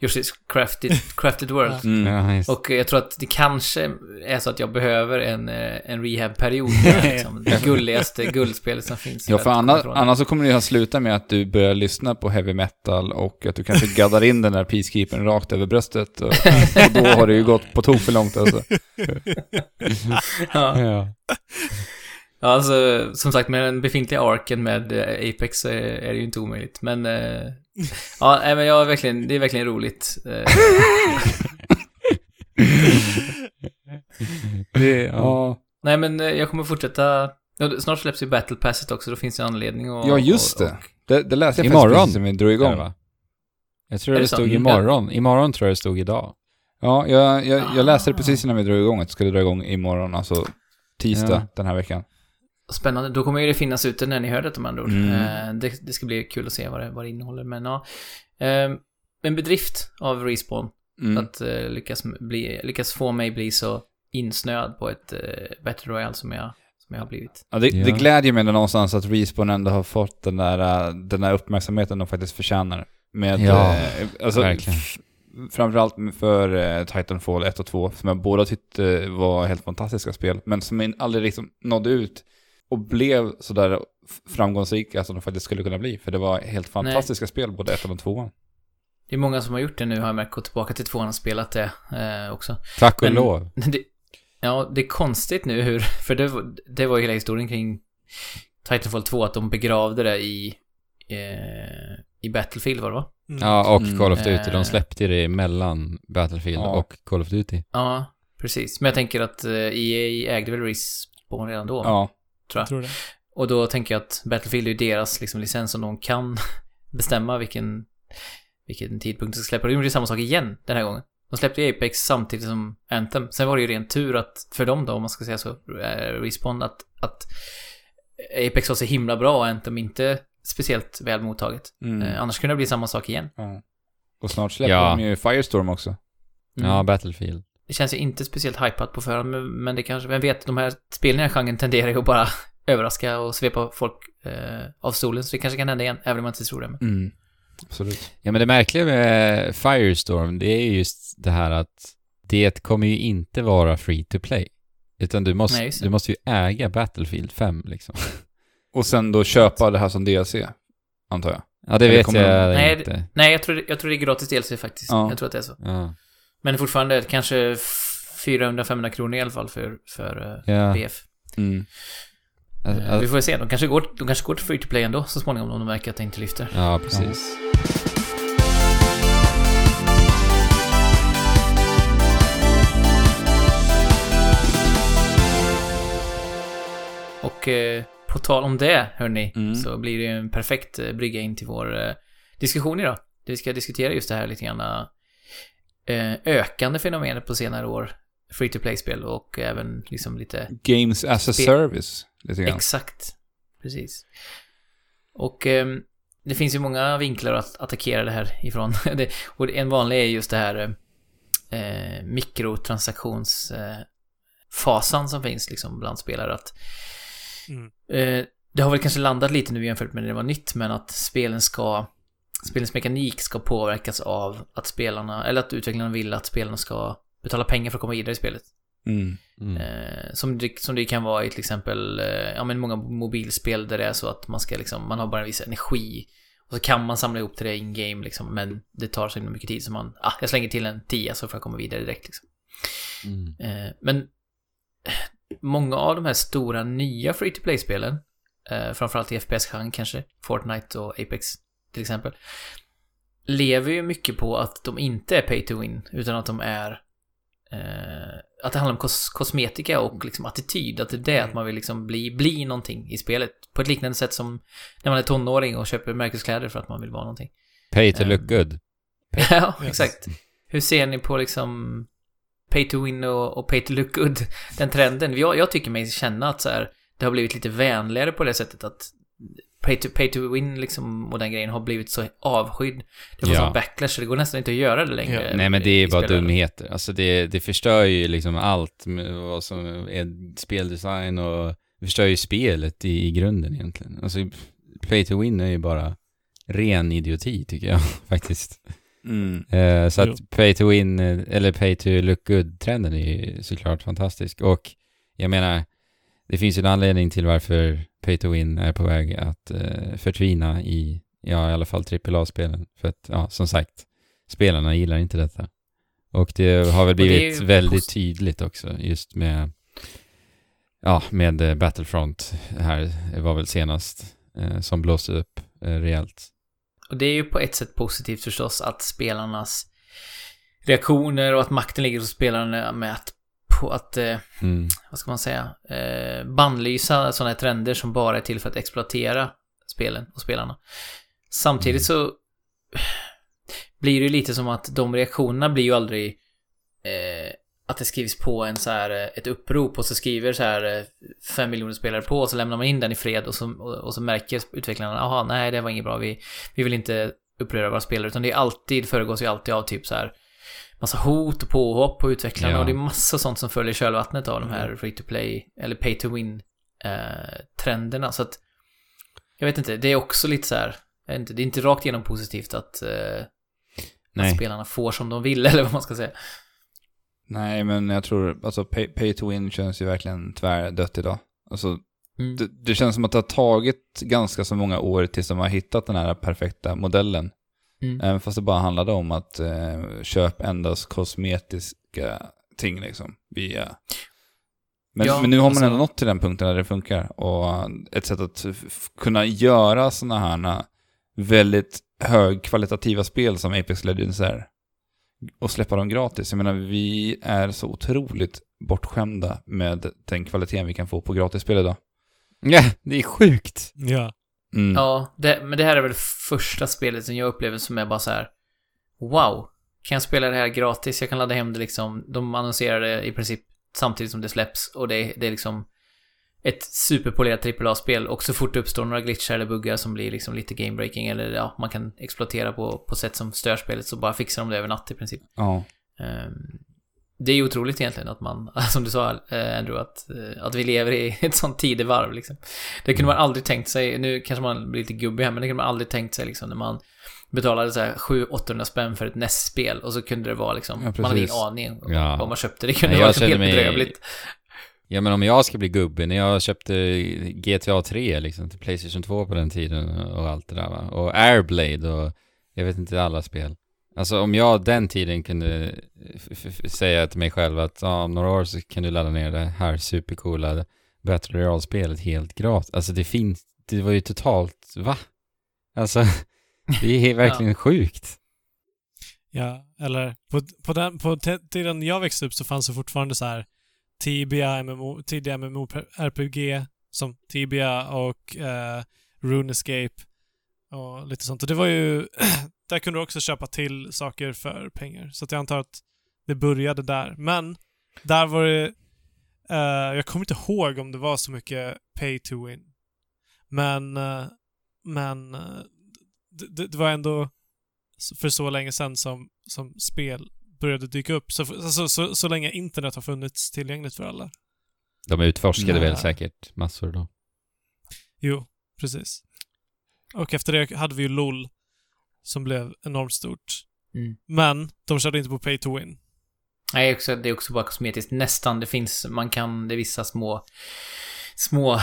Speaker 1: Yoshi's Crafted, Crafted World.
Speaker 4: Mm.
Speaker 3: Ja, just.
Speaker 1: Och jag tror att det kanske är så att jag behöver en, eh, en rehab-period. liksom, det gulligaste guldspelet som finns.
Speaker 4: Ja, för annars, annars så kommer det ju att sluta med att du börjar lyssna på heavy metal och att du kanske gaddar in den där peacekeepern rakt över bröstet. Och, och då har det ju gått på tok för långt alltså.
Speaker 1: ja.
Speaker 3: Ja.
Speaker 1: Ja, alltså som sagt med den befintliga arken med eh, Apex så är, det ju inte omöjligt. Men eh, ja, nej, men jag är verkligen, det är verkligen roligt. Eh,
Speaker 3: Det, ja.
Speaker 4: Ja,
Speaker 1: nej, men eh, jag kommer fortsätta. Ja, snart släpps ju Battle Passet också, då finns det anledning att...
Speaker 4: ja just
Speaker 1: och-
Speaker 4: det. Det, det läste jag
Speaker 3: Imorgon.
Speaker 4: faktiskt precis när vi drog igång.
Speaker 3: va? Jag tror det
Speaker 1: det
Speaker 3: stod imorgon. Imorgon tror jag det stod idag.
Speaker 4: Ja, jag, jag, jag läste det
Speaker 1: Ah.
Speaker 4: precis innan vi drog igång att det skulle dra igång imorgon, alltså tisdag
Speaker 3: Ja.
Speaker 4: den här veckan.
Speaker 1: Spännande. Då kommer ju det finnas ute när ni hör det om andra ord.
Speaker 4: Mm.
Speaker 1: Eh, det, det ska bli kul att se vad det, vad det innehåller. Men ja. Eh, en bedrift av Respawn.
Speaker 4: Mm.
Speaker 1: Att eh, lyckas, bli, lyckas få mig bli så insnöad på ett uh, Battle Royale som jag, som jag har blivit.
Speaker 4: Ja, det,
Speaker 3: Ja.
Speaker 4: det glädjer mig någonstans att Respawn ändå har fått den där, den där uppmärksamheten de faktiskt förtjänar. Med,
Speaker 3: Ja,
Speaker 4: eh, alltså,
Speaker 3: verkligen.
Speaker 4: framförallt för eh, Titanfall 1 och 2, som jag båda tyckte var helt fantastiska spel, men som aldrig liksom nådde ut och blev sådär framgångsrika som de faktiskt skulle kunna bli. För det var helt fantastiska spel, både 1 och 2.
Speaker 1: Det är många som har gjort det nu har jag märkt, gått tillbaka till tvåan och spelat det eh, också.
Speaker 3: Tack och
Speaker 1: Men-
Speaker 3: lov.
Speaker 1: Det, ja, det är konstigt nu hur, för det, var- det var ju hela historien kring Titanfall 2, att de begravde det i, eh, i Battlefield var det va?
Speaker 2: Mm.
Speaker 3: Ja, och
Speaker 4: Mm.
Speaker 3: Call of Duty.
Speaker 1: Eh.
Speaker 3: De släppte det mellan Battlefield
Speaker 4: Ja.
Speaker 3: och Call of Duty.
Speaker 1: Ja, precis. Men jag tänker att eh, EA ägde väl Respawn redan då,
Speaker 4: Ja.
Speaker 1: Tror jag.
Speaker 2: Jag tror det.
Speaker 1: Och då tänker jag att Battlefield är ju deras liksom, licens som de kan bestämma vilken, vilken tidpunkt de ska släppa. De gjorde ju samma sak igen den här gången. De släppte Apex samtidigt som Anthem. Sen var det ju ren tur att, för dem då, om man ska säga så, eh, Respawn, att, att Apex var så himla bra och Anthem inte speciellt väl mottaget.
Speaker 4: Mm.
Speaker 1: Eh, annars kunde det bli samma sak igen.
Speaker 4: ja. Och snart släpper
Speaker 3: Ja.
Speaker 4: de ju Firestorm också.
Speaker 1: Mm.
Speaker 3: Ja, Battlefield.
Speaker 1: Det känns ju inte speciellt hypat på förhand, men, det kanske, vem vet, de här spelen i den här genren tenderar ju att bara överraska och svepa folk eh, av stolen, så det kanske kan hända igen, även om jag inte tror det. Men...
Speaker 4: Mm. Absolut.
Speaker 3: Ja, men det märkliga med Firestorm, det är just det här att det kommer ju inte vara free to play. Utan du måste,
Speaker 1: Nej,
Speaker 3: du måste ju äga Battlefield 5 liksom.
Speaker 4: Och sen då köpa det här som DLC, antar jag.
Speaker 3: Ja, det
Speaker 4: Eller
Speaker 3: vet jag
Speaker 1: Nej,
Speaker 3: inte.
Speaker 1: Nej, jag tror, det- jag tror det är gratis DLC faktiskt.
Speaker 4: Ja.
Speaker 1: Jag tror att det är så.
Speaker 3: Ja.
Speaker 1: Men fortfarande kanske f- 400-500 kronor i alla fall för, för eh,
Speaker 3: Ja.
Speaker 1: BF.
Speaker 4: Mm.
Speaker 3: Alltså,
Speaker 1: Eh, vi får se, de kanske, går, de kanske går till free to play ändå så småningom om de märker att det inte lyfter.
Speaker 3: ja, precis.
Speaker 1: Och eh, på tal om det, hörni,
Speaker 4: Mm.
Speaker 1: så blir det ju en perfekt eh, brygga in till vår eh, diskussion idag. Där vi ska diskutera just det här lite grann. Eh, ökande fenomenet på senare år. Free to play-spel och även liksom lite...
Speaker 4: Games as a service, lite grann.
Speaker 1: Exakt. Precis. Och ehm, det finns ju många vinklar att attackera det här ifrån. det, och en vanlig är just det här eh, mikrotransaktionsfasan eh, som finns liksom bland spelare. Att,
Speaker 2: Mm.
Speaker 1: eh, det har väl kanske landat lite nu jämfört med när det var nytt, men att spelen ska Spelens mekanik ska påverkas av att spelarna, eller att utvecklarna vill att spelarna ska betala pengar för att komma vidare i spelet.
Speaker 4: Mm.
Speaker 3: Mm.
Speaker 1: Eh, som, det, som det kan vara i till exempel, eh, ja men många mobilspel där det är så att man ska liksom, man har bara en viss energi. Och så kan man samla ihop till det in-game liksom, men det tar så himla mycket tid så man, ah, jag slänger till en 10 så får jag komma vidare direkt liksom.
Speaker 3: Mm.
Speaker 1: Eh, men eh, många av de här stora nya free to play-spelen, eh, framförallt i FPS-genren kanske, Fortnite och Apex till exempel, lever ju mycket på att de inte är pay to win, utan att de är eh, att det handlar om kos kosmetika och liksom attityd, att det är det att man vill liksom bli, bli någonting i spelet. På ett liknande sätt som när man är tonåring och köper märkeskläder för att man vill vara någonting.
Speaker 3: Pay to
Speaker 1: Ehm.
Speaker 3: look good.
Speaker 1: ja,
Speaker 2: Yes.
Speaker 1: exakt. Hur ser ni på liksom pay to win och, och pay to look good, den trenden? Jag, jag tycker mig känna att så här, det har blivit lite vänligare på det sättet att pay to, pay to win liksom och den grejen har blivit så avskydd. Det var
Speaker 3: Ja.
Speaker 1: sån backlash så det går nästan inte att göra det längre.
Speaker 2: Ja.
Speaker 3: Nej men det är bara
Speaker 1: spelare.
Speaker 3: dumheter. Alltså det, det förstör ju liksom allt med vad som är speldesign och det förstör ju spelet i, i grunden egentligen. Alltså play to win är ju bara ren idioti tycker jag faktiskt.
Speaker 4: Mm.
Speaker 3: Eh, så
Speaker 2: Jo.
Speaker 3: att pay to win, eh, eller pay to look good-trenden är ju såklart fantastisk. Och jag menar, det finns ju en anledning till varför pay to win är på väg att eh, förtvina i, ja i alla fall AAA-spelen. För att, ja som sagt, spelarna gillar inte detta. Och det har väl blivit väldigt tydligt också just med, ja med eh, Battlefront här var väl senast eh, som blåste upp eh, rejält.
Speaker 1: Och det är ju på ett sätt positivt förstås att spelarnas reaktioner och att makten ligger hos spelarna med att, på att eh,
Speaker 3: Mm.
Speaker 1: vad ska man säga, eh, bannlysa sådana här trender som bara är till för att exploatera spelen och spelarna. Samtidigt så blir det ju lite som att de reaktionerna blir ju aldrig eh, att det skrivs på en så här, eh, ett upprop och så skriver så här eh, fem miljoner spelare på och så lämnar man in den i fred och så, och, och så märker utvecklarna, jaha, nej det var inget bra, vi, vi vill inte uppröra våra spelare, utan det är alltid, föregås ju alltid av typ så här massa hot och påhopp på utvecklarna
Speaker 3: Ja.
Speaker 1: och det är massa sånt som följer kölvattnet av de här free to play eller pay to win eh, trenderna så att jag vet inte, det är också lite så här inte, det är inte rakt igenom positivt att, eh, att spelarna får som de vill eller vad man ska säga.
Speaker 4: Nej, men jag tror, alltså pay, pay to win känns ju verkligen tvärdött idag. Alltså,
Speaker 1: Mm.
Speaker 4: det, det känns som att det har tagit ganska så många år tills de har hittat den här perfekta modellen.
Speaker 1: Mm.
Speaker 4: Fast det bara handlade om att eh, köp endast kosmetiska ting liksom. Via... Men,
Speaker 1: Ja,
Speaker 4: men nu har man
Speaker 1: alltså-
Speaker 4: ändå nått till den punkten där det funkar. Och ett sätt att kunna göra sådana här väldigt högkvalitativa spel som Apex Legends är. Och släppa dem gratis. Jag menar, vi är så otroligt bortskämda med den kvaliteten vi kan få på gratisspel idag.
Speaker 3: Ja, det är sjukt.
Speaker 2: Ja.
Speaker 4: Mm.
Speaker 1: Ja, det, men det här är väl första spelet som jag upplever som är bara så här. Wow! Kan jag spela det här gratis? Jag kan ladda hem det liksom. De annonserar det i princip samtidigt som det släpps och det, det är liksom ett superpolerat AAA-spel och så fort det uppstår några glitchar eller buggar som blir liksom lite gamebreaking eller ja, man kan exploatera på, på sätt som stör spelet så bara fixar de det över natt i princip.
Speaker 4: Ja.
Speaker 1: Ehm, det är ju otroligt egentligen att man, som du sa eh, Andrew, att, eh, att vi lever i ett sånt tidevarv liksom. Det kunde man aldrig tänkt sig, nu kanske man blir lite gubbig här, men det kunde man aldrig tänkt sig liksom när man betalade så här 700-800 spänn för ett NES-spel och så kunde det vara liksom,
Speaker 4: Ja,
Speaker 1: man hade ingen aning om
Speaker 3: Ja.
Speaker 1: vad man köpte. Det kunde
Speaker 3: Nej,
Speaker 1: vara liksom helt
Speaker 3: mig-
Speaker 1: bedrövligt.
Speaker 3: Ja men om jag ska bli gubbe, när jag köpte GTA 3 liksom till Playstation 2 på den tiden och allt det där va. Och Airblade och jag vet inte alla spel. Alltså om jag den tiden kunde säga till mig själv att ja, om några år så kan du ladda ner det här supercoola Battle Royale-spelet helt gratis. Alltså det finns, det var ju totalt, va? Alltså, det är verkligen sjukt.
Speaker 2: Ja, eller på, på, den, på tiden jag växte upp så fanns det fortfarande så här Tibia, MMO, tidiga MMO-RPG som Tibia och eh, RuneScape och lite sånt. Och det var ju... där kunde du också köpa till saker för pengar. Så jag antar att det började där. Men där var det... eh, jag kommer inte ihåg om det var så mycket pay to win. Men... eh, men... eh, det, det- var ändå för så länge sedan som, som spel började dyka upp. Så, så, så, så länge internet har funnits tillgängligt för alla.
Speaker 3: De utforskade
Speaker 2: Nej.
Speaker 3: väl säkert massor då.
Speaker 2: Jo, precis. Och efter det hade vi ju LOL som blev enormt stort.
Speaker 1: Mm.
Speaker 2: Men de körde inte på pay to win.
Speaker 1: Nej, också, det är också bara kosmetiskt. Nästan. Det finns, man kan, det är vissa små, små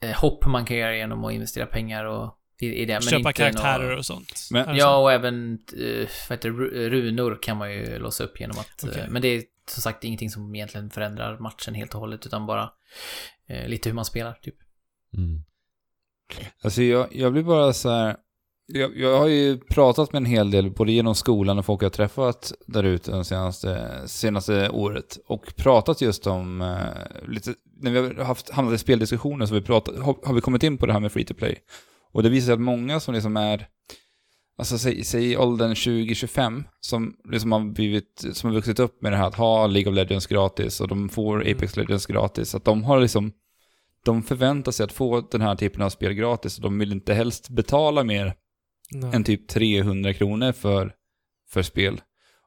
Speaker 1: eh, hopp man kan göra genom att investera pengar och i, i det. Men
Speaker 2: Köpa
Speaker 1: inte
Speaker 2: karaktärer
Speaker 1: några-
Speaker 2: och sånt.
Speaker 4: Men-
Speaker 1: Ja, och även eh, vad heter, runor kan man ju låsa upp genom att...
Speaker 2: Okej.
Speaker 1: eh, Men det är som sagt ingenting som egentligen förändrar matchen helt och hållet, utan bara eh, lite hur man spelar, typ.
Speaker 3: Mm.
Speaker 4: Alltså jag, jag blir bara så här. Jag, jag har ju pratat med en hel del, både genom skolan och folk jag träffat där ute de senaste, senaste året. Och pratat just om, eh, lite, när vi har haft, hamnat i speldiskussioner så vi, pratat, har, har vi kommit in på det här med free to play. Och det visar sig att många som liksom är, alltså säg, säg åldern 20-25, som liksom har blivit, som har vuxit upp med det här att ha League of Legends gratis och de får
Speaker 2: Mm.
Speaker 4: Apex Legends gratis, att de har liksom de förväntar sig att få den här typen av spel gratis och de vill inte helst betala mer
Speaker 2: Nej.
Speaker 4: än typ 300 kronor för, för spel.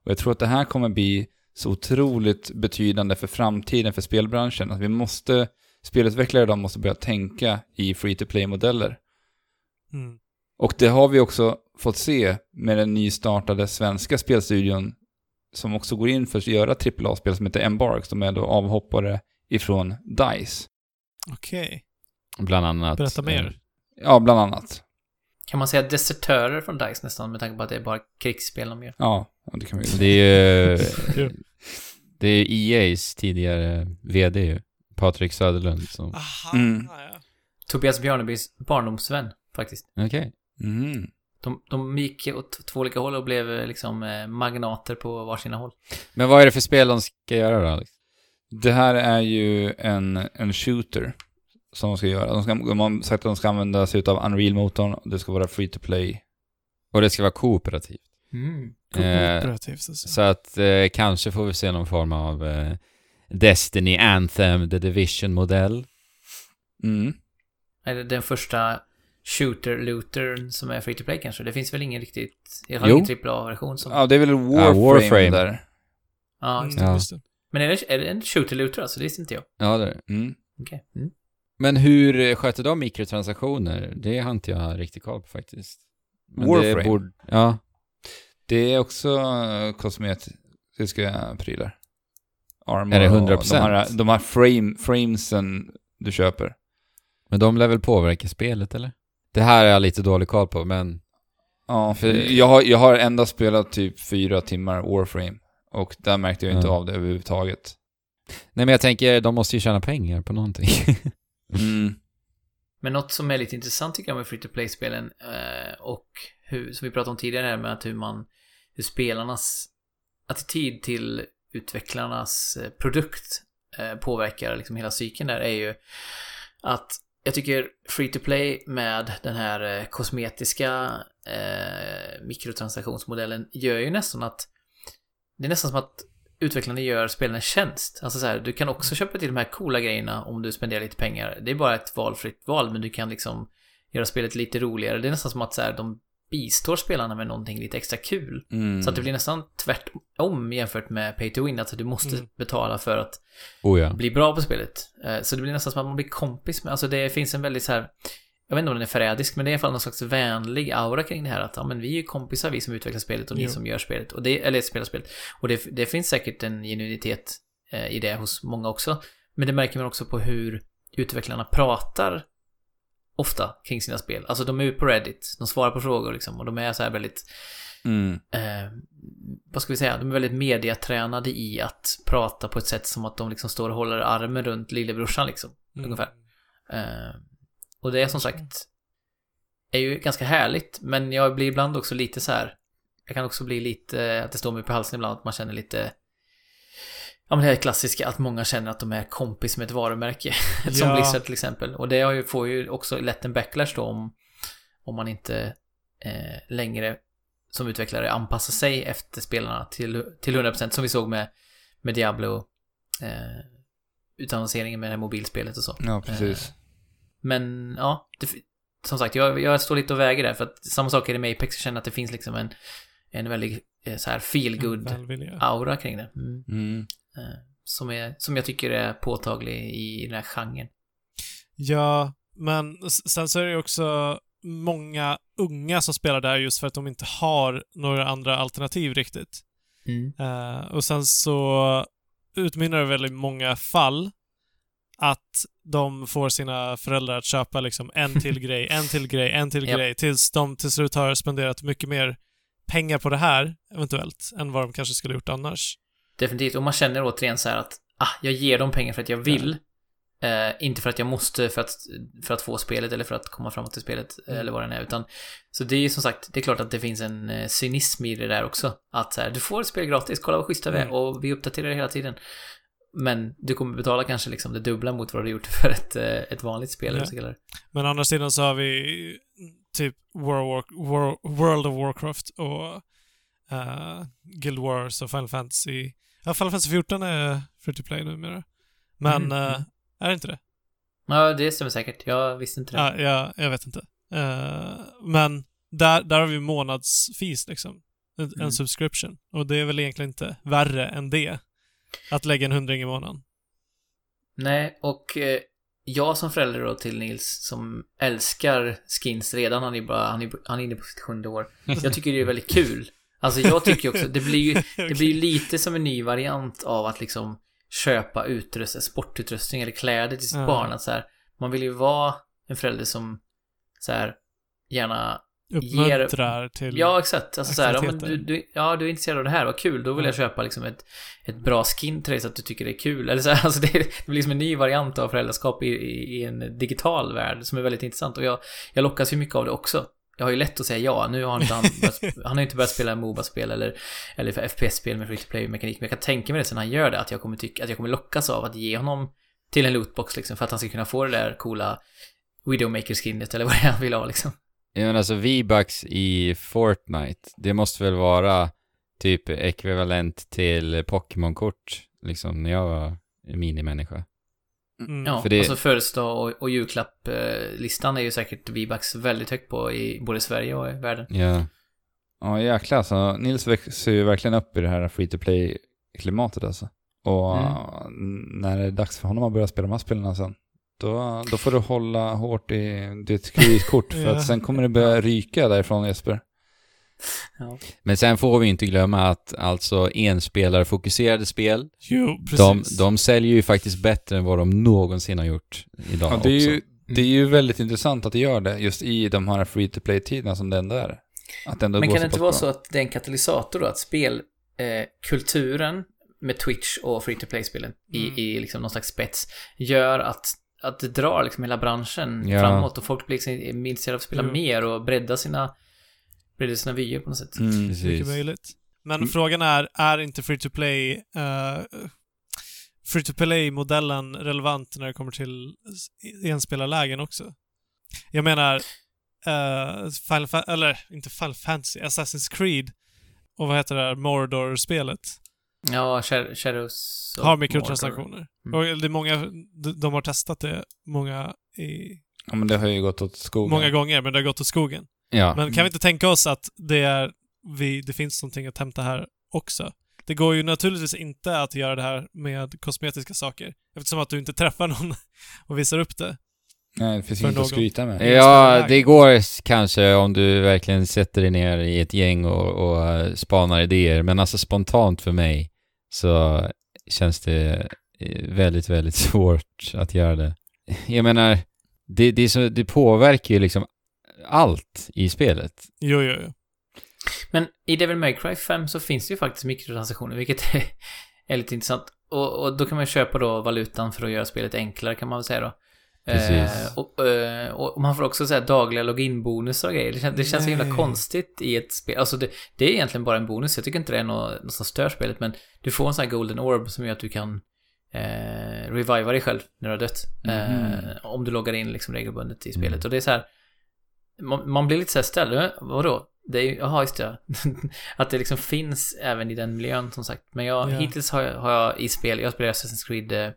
Speaker 4: Och jag tror att det här kommer bli så otroligt betydande för framtiden för spelbranschen. Att vi måste, spelutvecklare idag måste börja tänka i free to play-modeller.
Speaker 2: Mm.
Speaker 4: Och det har vi också fått se med den nystartade svenska spelstudion som också går in för att göra AAA-spel som heter Embark, som är då avhoppare ifrån DICE.
Speaker 2: Okej.
Speaker 3: Bland annat.
Speaker 2: Berätta mer.
Speaker 3: eh,
Speaker 4: Ja, bland annat.
Speaker 1: Kan man säga desertörer från DICE nästan, med tanke på att det är bara krigsspel de gör?
Speaker 4: Ja, det kan vi
Speaker 3: Det är ju... det är EA's tidigare VD ju. Patrik Söderlund som...
Speaker 2: Aha,
Speaker 4: Mm.
Speaker 2: ja.
Speaker 1: Tobias Björnebys barndomsvän, faktiskt.
Speaker 3: Okej.
Speaker 4: Mm.
Speaker 1: De, de gick åt två olika håll och blev eh, liksom eh, magnater på varsina håll.
Speaker 3: Men vad är det för spel de ska göra då? Alex?
Speaker 4: Det här är ju en, en shooter som de ska göra. De, ska, de har sagt att de ska använda sig av Unreal-motorn. Det ska vara free to play.
Speaker 3: Och det ska vara kooperativt.
Speaker 1: Mm.
Speaker 3: Eh,
Speaker 2: Kooperativt alltså.
Speaker 3: Så att eh, kanske får vi se någon form av eh, Destiny, Anthem, The Division-modell.
Speaker 4: Mm.
Speaker 1: Är det den första shooter-lootern som är free to play kanske? Det finns väl ingen riktigt, i alla fall ingen AAA-version som...
Speaker 4: Ja, det är väl Warframe,
Speaker 3: Warframe.
Speaker 4: där.
Speaker 1: Ja, just det.
Speaker 3: Ja.
Speaker 1: Men är det, är det en shooter-looter alltså? Det visste inte jag.
Speaker 3: Ja, det är det.
Speaker 4: Mm.
Speaker 1: Okej. Mm.
Speaker 3: Men hur eh, sköter de mikrotransaktioner? Det har inte jag riktigt koll på faktiskt. Men
Speaker 4: Warframe?
Speaker 3: Det borde, ja.
Speaker 4: Det är också eh, kosmetiska prylar. Armor
Speaker 3: Är det
Speaker 4: och
Speaker 3: 100%?
Speaker 4: De här, de här frame, framesen du köper.
Speaker 3: Men de lär väl påverka spelet, eller? Det här är jag lite dålig koll på, men...
Speaker 4: Ja, för jag har, jag har endast spelat typ fyra timmar Warframe. Och där märkte jag inte
Speaker 3: Ja.
Speaker 4: av det överhuvudtaget.
Speaker 3: Nej, men jag tänker, de måste ju tjäna pengar på någonting.
Speaker 4: Mm.
Speaker 1: Men något som är lite intressant tycker jag med free to play-spelen eh, och hur, som vi pratade om tidigare här med att hur man, hur spelarnas attityd till utvecklarnas eh, produkt eh, påverkar liksom hela cykeln där är ju att jag tycker free to play med den här kosmetiska eh, mikrotransaktionsmodellen gör ju nästan att det är nästan som att utvecklarna gör spelen en tjänst. Alltså så här, du kan också köpa till de här coola grejerna om du spenderar lite pengar. Det är bara ett valfritt val, men du kan liksom göra spelet lite roligare. Det är nästan som att så här, de bistår spelarna med någonting lite extra kul.
Speaker 4: Mm.
Speaker 1: Så att det blir nästan tvärtom jämfört med Pay to Win. Alltså du måste
Speaker 2: Mm.
Speaker 1: betala för att
Speaker 3: oh ja.
Speaker 1: bli bra på spelet. Eh, Så det blir nästan som att man blir kompis med, alltså det finns en väldigt så här jag vet inte om den är förrädisk, men det är i alla fall någon slags vänlig aura kring det här att ja, men vi är ju kompisar vi som utvecklar spelet och ni
Speaker 2: Jo.
Speaker 1: som gör spelet. Och det, eller spelar spelet. Och det, det finns säkert en genuinitet eh, i det hos många också. Men det märker man också på hur utvecklarna pratar ofta kring sina spel. Alltså de är ute på Reddit, de svarar på frågor liksom och de är så här väldigt
Speaker 4: Mm.
Speaker 1: eh, vad ska vi säga, de är väldigt mediatränade i att prata på ett sätt som att de liksom står och håller armen runt lillebrorsan liksom.
Speaker 2: Mm.
Speaker 1: Ungefär. Eh, och det är som sagt är ju ganska härligt, men jag blir ibland också lite så här. Jag kan också bli lite, att det står mig på halsen ibland, att man känner lite Ja men det här klassiska att många känner att de är kompis med ett varumärke. som
Speaker 2: Ja.
Speaker 1: Blizzard till exempel. Och det ju, får ju också lätt en backlash då om, om man inte eh, längre som utvecklare anpassa sig efter spelarna till, till 100% som vi såg med, med Diablo eh, utannonseringen med det här mobilspelet och så.
Speaker 4: Ja, precis.
Speaker 1: Eh, men ja, det, som sagt, jag, jag står lite och väger där för att samma sak är det med Apex, jag känner att det finns liksom en, en väldigt eh, så här feel good aura kring det. Mm.
Speaker 4: Mm.
Speaker 1: Eh, som, är, som jag tycker är påtaglig i den här genren.
Speaker 2: Ja, men sen så är det också många unga som spelar där just för att de inte har några andra alternativ riktigt.
Speaker 1: Mm.
Speaker 2: Eh, och sen så utmynnar det väl i många fall att de får sina föräldrar att köpa liksom en till grej, en till grej, en till
Speaker 1: Japp.
Speaker 2: grej tills de till slut har spenderat mycket mer pengar på det här, eventuellt, än vad de kanske skulle gjort annars.
Speaker 1: Definitivt. Och man känner återigen så här att ah, jag ger dem pengar för att jag vill. Eh, inte för att jag måste för att, för att få spelet eller för att komma framåt till spelet
Speaker 2: Mm.
Speaker 1: eller vad det är. Utan, så det är som sagt, det är klart att det finns en eh, cynism i det där också. Att så här, du får ett spel gratis, kolla vad schyssta vi är
Speaker 2: Mm.
Speaker 1: och vi uppdaterar det hela tiden. Men du kommer betala kanske liksom det dubbla mot vad du gjort för ett, eh, ett vanligt spel.
Speaker 2: Ja.
Speaker 1: eller.
Speaker 2: Men å andra sidan så har vi typ World, of Warcraft och eh, Guild Wars och Final Fantasy. Ja, Final Fantasy 14 är free to play numera. Men
Speaker 1: Mhm.
Speaker 2: eh, är det inte det?
Speaker 1: Ja, det stämmer säkert. Jag visste inte det.
Speaker 2: Ja, ja, jag vet inte. Eh, men där, där har vi månadsfis liksom. En,
Speaker 1: Mm.
Speaker 2: en subscription. Och det är väl egentligen inte värre än det. Att lägga en hundring i månaden.
Speaker 1: Nej, och eh, jag som förälder då till Nils som älskar skins redan, han är bara, han är, han är inne på sitt sjunde år. Jag tycker det är väldigt kul. Alltså jag tycker också, det blir ju, det blir lite som en ny variant av att liksom köpa utrustning, sportutrustning eller kläder till sitt
Speaker 2: Ja.
Speaker 1: barn. Att så här, man vill ju vara en förälder som så här, gärna
Speaker 2: Uppmuntrar till...
Speaker 1: Ja, exakt. Alltså så här, ja, men du, du, ja, du är intresserad av det här, vad kul. Då vill jag köpa liksom ett, ett bra skin till dig så att du tycker det är kul. Eller så här, alltså det, det blir liksom en ny variant av föräldraskap i, i, i en digital värld som är väldigt intressant. Och jag, jag lockas ju mycket av det också. Jag har ju lätt att säga ja. Nu har inte han, han har inte börjat spela Moba-spel eller, eller FPS-spel med free-to-play-mekanik. Men jag kan tänka mig det sen han gör det, att jag kommer tycka, att jag kommer lockas av att ge honom till en lootbox liksom, för att han ska kunna få det där coola Widowmaker-skinnet eller vad det är han vill ha liksom.
Speaker 3: Ja, men alltså V-Bucks i Fortnite, det måste väl vara typ ekvivalent till Pokémon-kort, liksom, när jag var minimänniska.
Speaker 2: Mm.
Speaker 1: Ja,
Speaker 3: För det-
Speaker 1: alltså födelsedag och, och julklapplistan är ju säkert V-Bucks väldigt högt på i både Sverige och i världen.
Speaker 3: Ja.
Speaker 4: Ja, jäklar alltså. Nils växer ju verkligen upp i det här free to play-klimatet alltså. Och
Speaker 1: Mm.
Speaker 4: när det är dags för honom att börja spela de här spelen sen, då, då får du hålla hårt i ditt kreditkort för att sen kommer det börja ryka därifrån Jesper.
Speaker 1: Ja.
Speaker 3: Men sen får vi inte glömma att alltså enspelarfokuserade spel,
Speaker 2: Jo,
Speaker 3: de, de säljer ju faktiskt bättre än vad de någonsin har gjort idag
Speaker 4: Ja, det, är
Speaker 3: också.
Speaker 4: ju, det är ju väldigt intressant att det gör det just i de här free to play-tiderna som det ändå är. Att det ändå
Speaker 1: Men kan det inte vara
Speaker 4: bra.
Speaker 1: så att det är en katalysator då? Att spelkulturen eh, med Twitch och free to play-spelen
Speaker 2: Mm.
Speaker 1: i, i liksom någon slags spets gör att, att det drar liksom hela branschen
Speaker 3: Ja.
Speaker 1: framåt och folk blir liksom intresserade av att spela
Speaker 2: Jo.
Speaker 1: mer och bredda sina, bredda sina vyer på något sätt.
Speaker 4: Mm.
Speaker 2: Mycket
Speaker 3: Precis.
Speaker 2: möjligt. Men
Speaker 4: Mm.
Speaker 2: frågan är, är inte free to play uh, free to play-modellen relevant när det kommer till enspelarlägen också? Jag menar, uh, Final eller inte Final Fantasy, Assassin's Creed och vad heter det där, Mordor-spelet
Speaker 1: Ja, of
Speaker 2: har mikrotransaktioner.
Speaker 1: Mm.
Speaker 2: Och det är många, de, har testat det många, i,
Speaker 4: Ja, men det har ju gått åt skogen.
Speaker 2: många gånger, men det har gått åt skogen.
Speaker 3: Ja.
Speaker 2: Men kan vi inte tänka oss att det är, vi, det finns någonting att hämta här också? Det går ju naturligtvis inte att göra det här med kosmetiska saker, eftersom att du inte träffar någon och visar upp det.
Speaker 4: Nej, det finns
Speaker 2: För
Speaker 4: inget att
Speaker 2: någon.
Speaker 4: skryta med.
Speaker 3: Ja, det går kanske om du verkligen sätter dig ner i ett gäng och, och eh, spanar idéer, men alltså spontant för mig så känns det eh, väldigt, väldigt svårt att göra det. Jag menar, det, det, så, det påverkar ju liksom allt i spelet.
Speaker 2: Jo, jo, jo.
Speaker 1: Men i Devil May Cry 5 så finns det ju faktiskt mikrotransaktioner, vilket är lite intressant. Och, och då kan man köpa då valutan för att göra spelet enklare kan man väl säga då.
Speaker 3: Precis.
Speaker 1: Eh, och, eh, och man får också säga dagliga loginbonusar och grejer. Det känns, det känns så himla konstigt i ett spel. Alltså det, det är egentligen bara en bonus. Jag tycker inte det är något, något som stör spelet. Men du får en sån här golden orb som gör att du kan eh, reviva dig själv när du har dött.
Speaker 4: Mhm.
Speaker 1: Eh, om du loggar in liksom regelbundet i spelet. Och det är så här. man, man blir lite så här ställd, "Eh, vadå? Det är ju, jaha just det. att det liksom finns även i den miljön som sagt. Men jag,
Speaker 2: Ja.
Speaker 1: hittills har jag, har jag i spel, jag spelar Assassin's Creed, eh,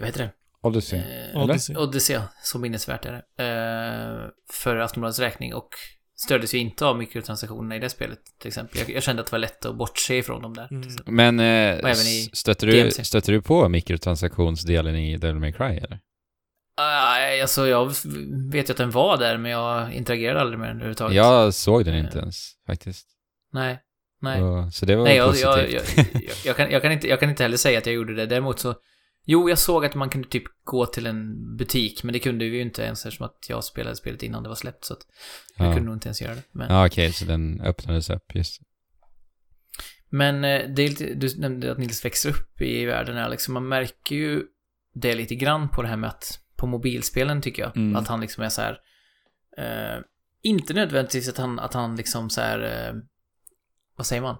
Speaker 1: vad heter det?
Speaker 4: Odyssey.
Speaker 1: Eh?
Speaker 2: Odyssey.
Speaker 1: Odyssey, ja. så minnesvärt är det. Eh, för Aftonbladets räkning och stördes ju inte av mikrotransaktionerna i det spelet till exempel. Jag, jag kände att det var lätt att bortse ifrån dem där.
Speaker 2: Mm.
Speaker 3: Men eh,
Speaker 1: Och även i
Speaker 3: stöter, du,
Speaker 1: DMC.
Speaker 3: stöter du på mikrotransaktionsdelen i Devil May Cry eller?
Speaker 1: Uh, alltså jag vet ju att den var där men jag interagerade aldrig med den överhuvudtaget.
Speaker 3: Jag såg den inte
Speaker 1: Eh.
Speaker 3: ens faktiskt.
Speaker 1: Nej. Nej.
Speaker 3: Så det var
Speaker 1: Nej, jag,
Speaker 3: positivt.
Speaker 1: jag, jag, jag, jag, kan, jag, kan inte, jag kan inte heller säga att jag gjorde det. Däremot så... Jo, jag såg att man kunde typ gå till en butik, men det kunde vi ju inte ens eftersom att jag spelade spelet innan det var släppt, så att jag
Speaker 3: ja.
Speaker 1: kunde nog inte ens göra det. Men,
Speaker 3: Ja, okej, så den öppnades upp, just
Speaker 1: men eh, det är lite, du nämnde att Nils växer upp i världen här, liksom. Man märker ju det lite grann på det här med att på mobilspelen tycker jag,
Speaker 4: Mm.
Speaker 1: att han liksom är så här. Eh, inte nödvändigtvis att han, att han liksom så här, eh, vad säger man?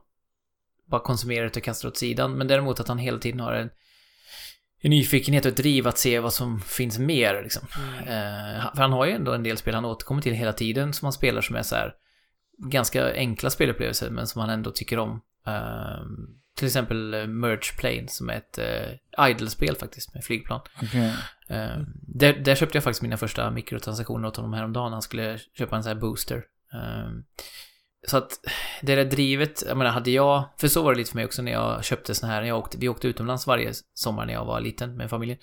Speaker 1: Bara konsumerar det och kastar åt sidan, men däremot att han hela tiden har en nyfikenhet och ett driv att se vad som finns mer liksom. Eh, för han har ju ändå en del spel han återkommer till hela tiden som han spelar som är så här ganska enkla spelupplevelser men som han ändå tycker om. Eh, till exempel eh, Merge Plane som är ett uh, idle-spel faktiskt med flygplan.
Speaker 4: Okej.
Speaker 1: Eh, där, där köpte jag faktiskt mina första mikrotransaktioner åt honom häromdagen. Han skulle köpa en sån här booster. Så att det där drivet, jag menar hade jag, för så var det lite för mig också när jag köpte såna här, när jag åkte, vi åkte utomlands varje sommar när jag var liten med familjen.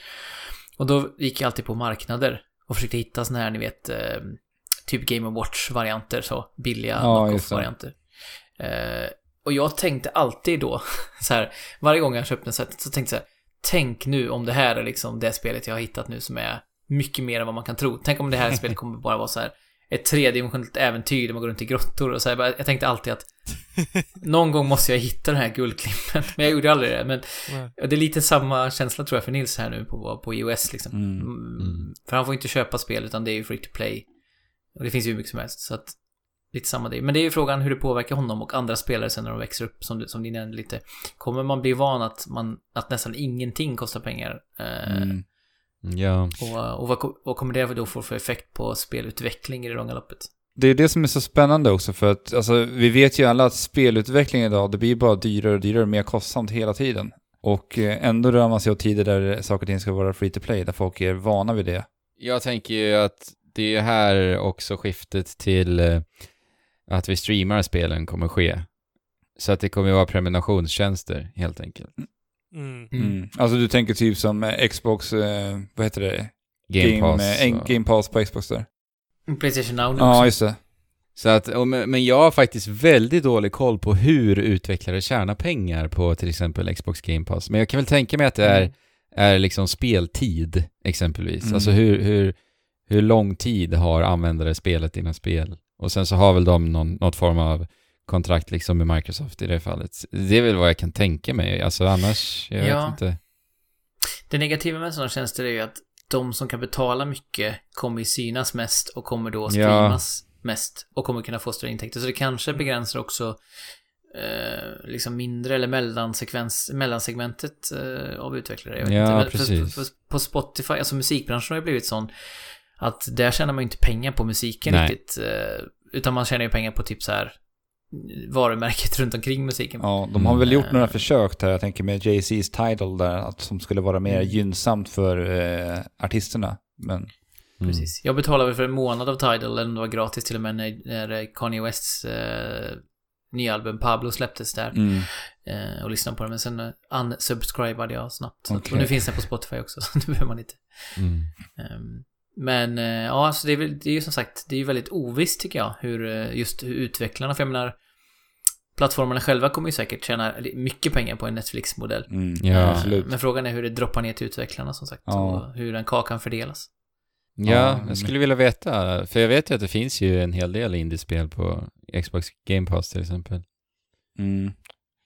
Speaker 1: Och då gick jag alltid på marknader och försökte hitta såna här, ni vet, eh, typ Game Watch-varianter så, billiga
Speaker 4: Ja,
Speaker 1: knock-off-varianter. Eh, och jag tänkte alltid då, så här, varje gång jag köpte en set, så tänkte jag så här, tänk nu om det här är liksom det spelet jag har hittat nu som är mycket mer än vad man kan tro. Tänk om det här spelet kommer bara vara så här ett tredimensionellt äventyr där man går runt i grottor och så här, jag tänkte alltid att någon gång måste jag hitta den här guldklimpen. Men jag gjorde aldrig det. Men det är lite samma känsla tror jag för Nils här nu på, på iOS liksom.
Speaker 4: Mm.
Speaker 1: Mm. För han får inte köpa spel utan det är ju free to play. Och det finns ju hur mycket som helst. Så att lite samma det. Men det är ju frågan hur det påverkar honom och andra spelare sen när de växer upp, som, som ni nämnde lite. Kommer man bli van att, man, att nästan ingenting kostar pengar? Eh,
Speaker 4: Mm.
Speaker 3: Ja.
Speaker 1: Och, och vad, vad kommer det då få för effekt på spelutveckling i det långa loppet?
Speaker 4: Det är det som är så spännande också för att alltså, vi vet ju alla att spelutveckling idag, det blir bara dyrare och dyrare, mer kostsamt hela tiden. Och eh, ändå rör man sig åt tider där saker och ting ska vara free to play, där folk är vana vid det.
Speaker 3: Jag tänker ju att det är här också skiftet till eh, att vi streamar spelen kommer ske. Så att det kommer vara prenumerationstjänster helt enkelt.
Speaker 2: Mm.
Speaker 4: Mm. Alltså du tänker typ som eh, Xbox, eh, vad heter det?
Speaker 3: Game, Pass.
Speaker 4: eh, en-
Speaker 3: och-
Speaker 4: Game Pass på Xbox där.
Speaker 1: Playstation Now nu
Speaker 4: Ja,
Speaker 1: också.
Speaker 4: just det.
Speaker 3: Så att, och, men jag har faktiskt väldigt dålig koll på hur utvecklare tjänar pengar på till exempel Xbox Game Pass. Men jag kan väl tänka mig att det är, är liksom speltid exempelvis.
Speaker 4: Mm.
Speaker 3: Alltså hur, hur, hur lång tid har användare spelat dina spel? Och sen så har väl de någon, något form av kontrakt liksom med Microsoft i det fallet. Det är väl vad jag kan tänka mig. Alltså annars, jag
Speaker 1: Ja.
Speaker 3: vet inte.
Speaker 1: Det negativa med sådana tjänster är ju att de som kan betala mycket kommer synas mest och kommer då streamas mest och kommer kunna få större intäkter. Så det kanske begränsar också eh, liksom mindre eller mellansekvens, mellansegmentet eh, av utvecklare. Jag
Speaker 3: Ja,
Speaker 1: inte.
Speaker 3: Precis.
Speaker 1: För, på Spotify, alltså musikbranschen har ju blivit sån att där tjänar man ju inte pengar på musiken
Speaker 3: Nej.
Speaker 1: riktigt. Eh, utan man tjänar ju pengar på typ så här varumärket runt omkring musiken.
Speaker 4: Ja, de har väl
Speaker 1: Mm.
Speaker 4: gjort några försök där, jag tänker med Jay-Z's Tidal där, att som skulle vara mer
Speaker 1: Mm.
Speaker 4: gynnsamt för eh, artisterna. Men,
Speaker 3: Mm.
Speaker 1: Precis. Jag betalade väl för en månad av Tidal, eller det var gratis till och med när, när Kanye Wests eh, nya album Pablo släpptes där.
Speaker 4: mm.
Speaker 1: Eh, och lyssnade på det, men sen uh, unsubscribade jag snabbt. Så, att-. Och nu finns den på Spotify också, så nu behöver man inte.
Speaker 3: Mm.
Speaker 1: Men eh, ja, alltså det är, väl, det är ju som sagt, det är ju väldigt ovisst tycker jag, hur eh, just hur utvecklarna, för jag menar, plattformarna själva kommer ju säkert tjäna mycket pengar på en Netflix-modell.
Speaker 4: Mm.
Speaker 3: Ja.
Speaker 1: Eh,
Speaker 4: absolut.
Speaker 1: Men frågan är hur det droppar ner till utvecklarna som sagt,
Speaker 4: Ja.
Speaker 1: och hur den kakan fördelas.
Speaker 3: Ja,
Speaker 4: Ja,
Speaker 3: jag skulle vilja veta. För jag vet ju att det finns ju en hel del indiespel på Xbox Game Pass till exempel.
Speaker 4: Mm.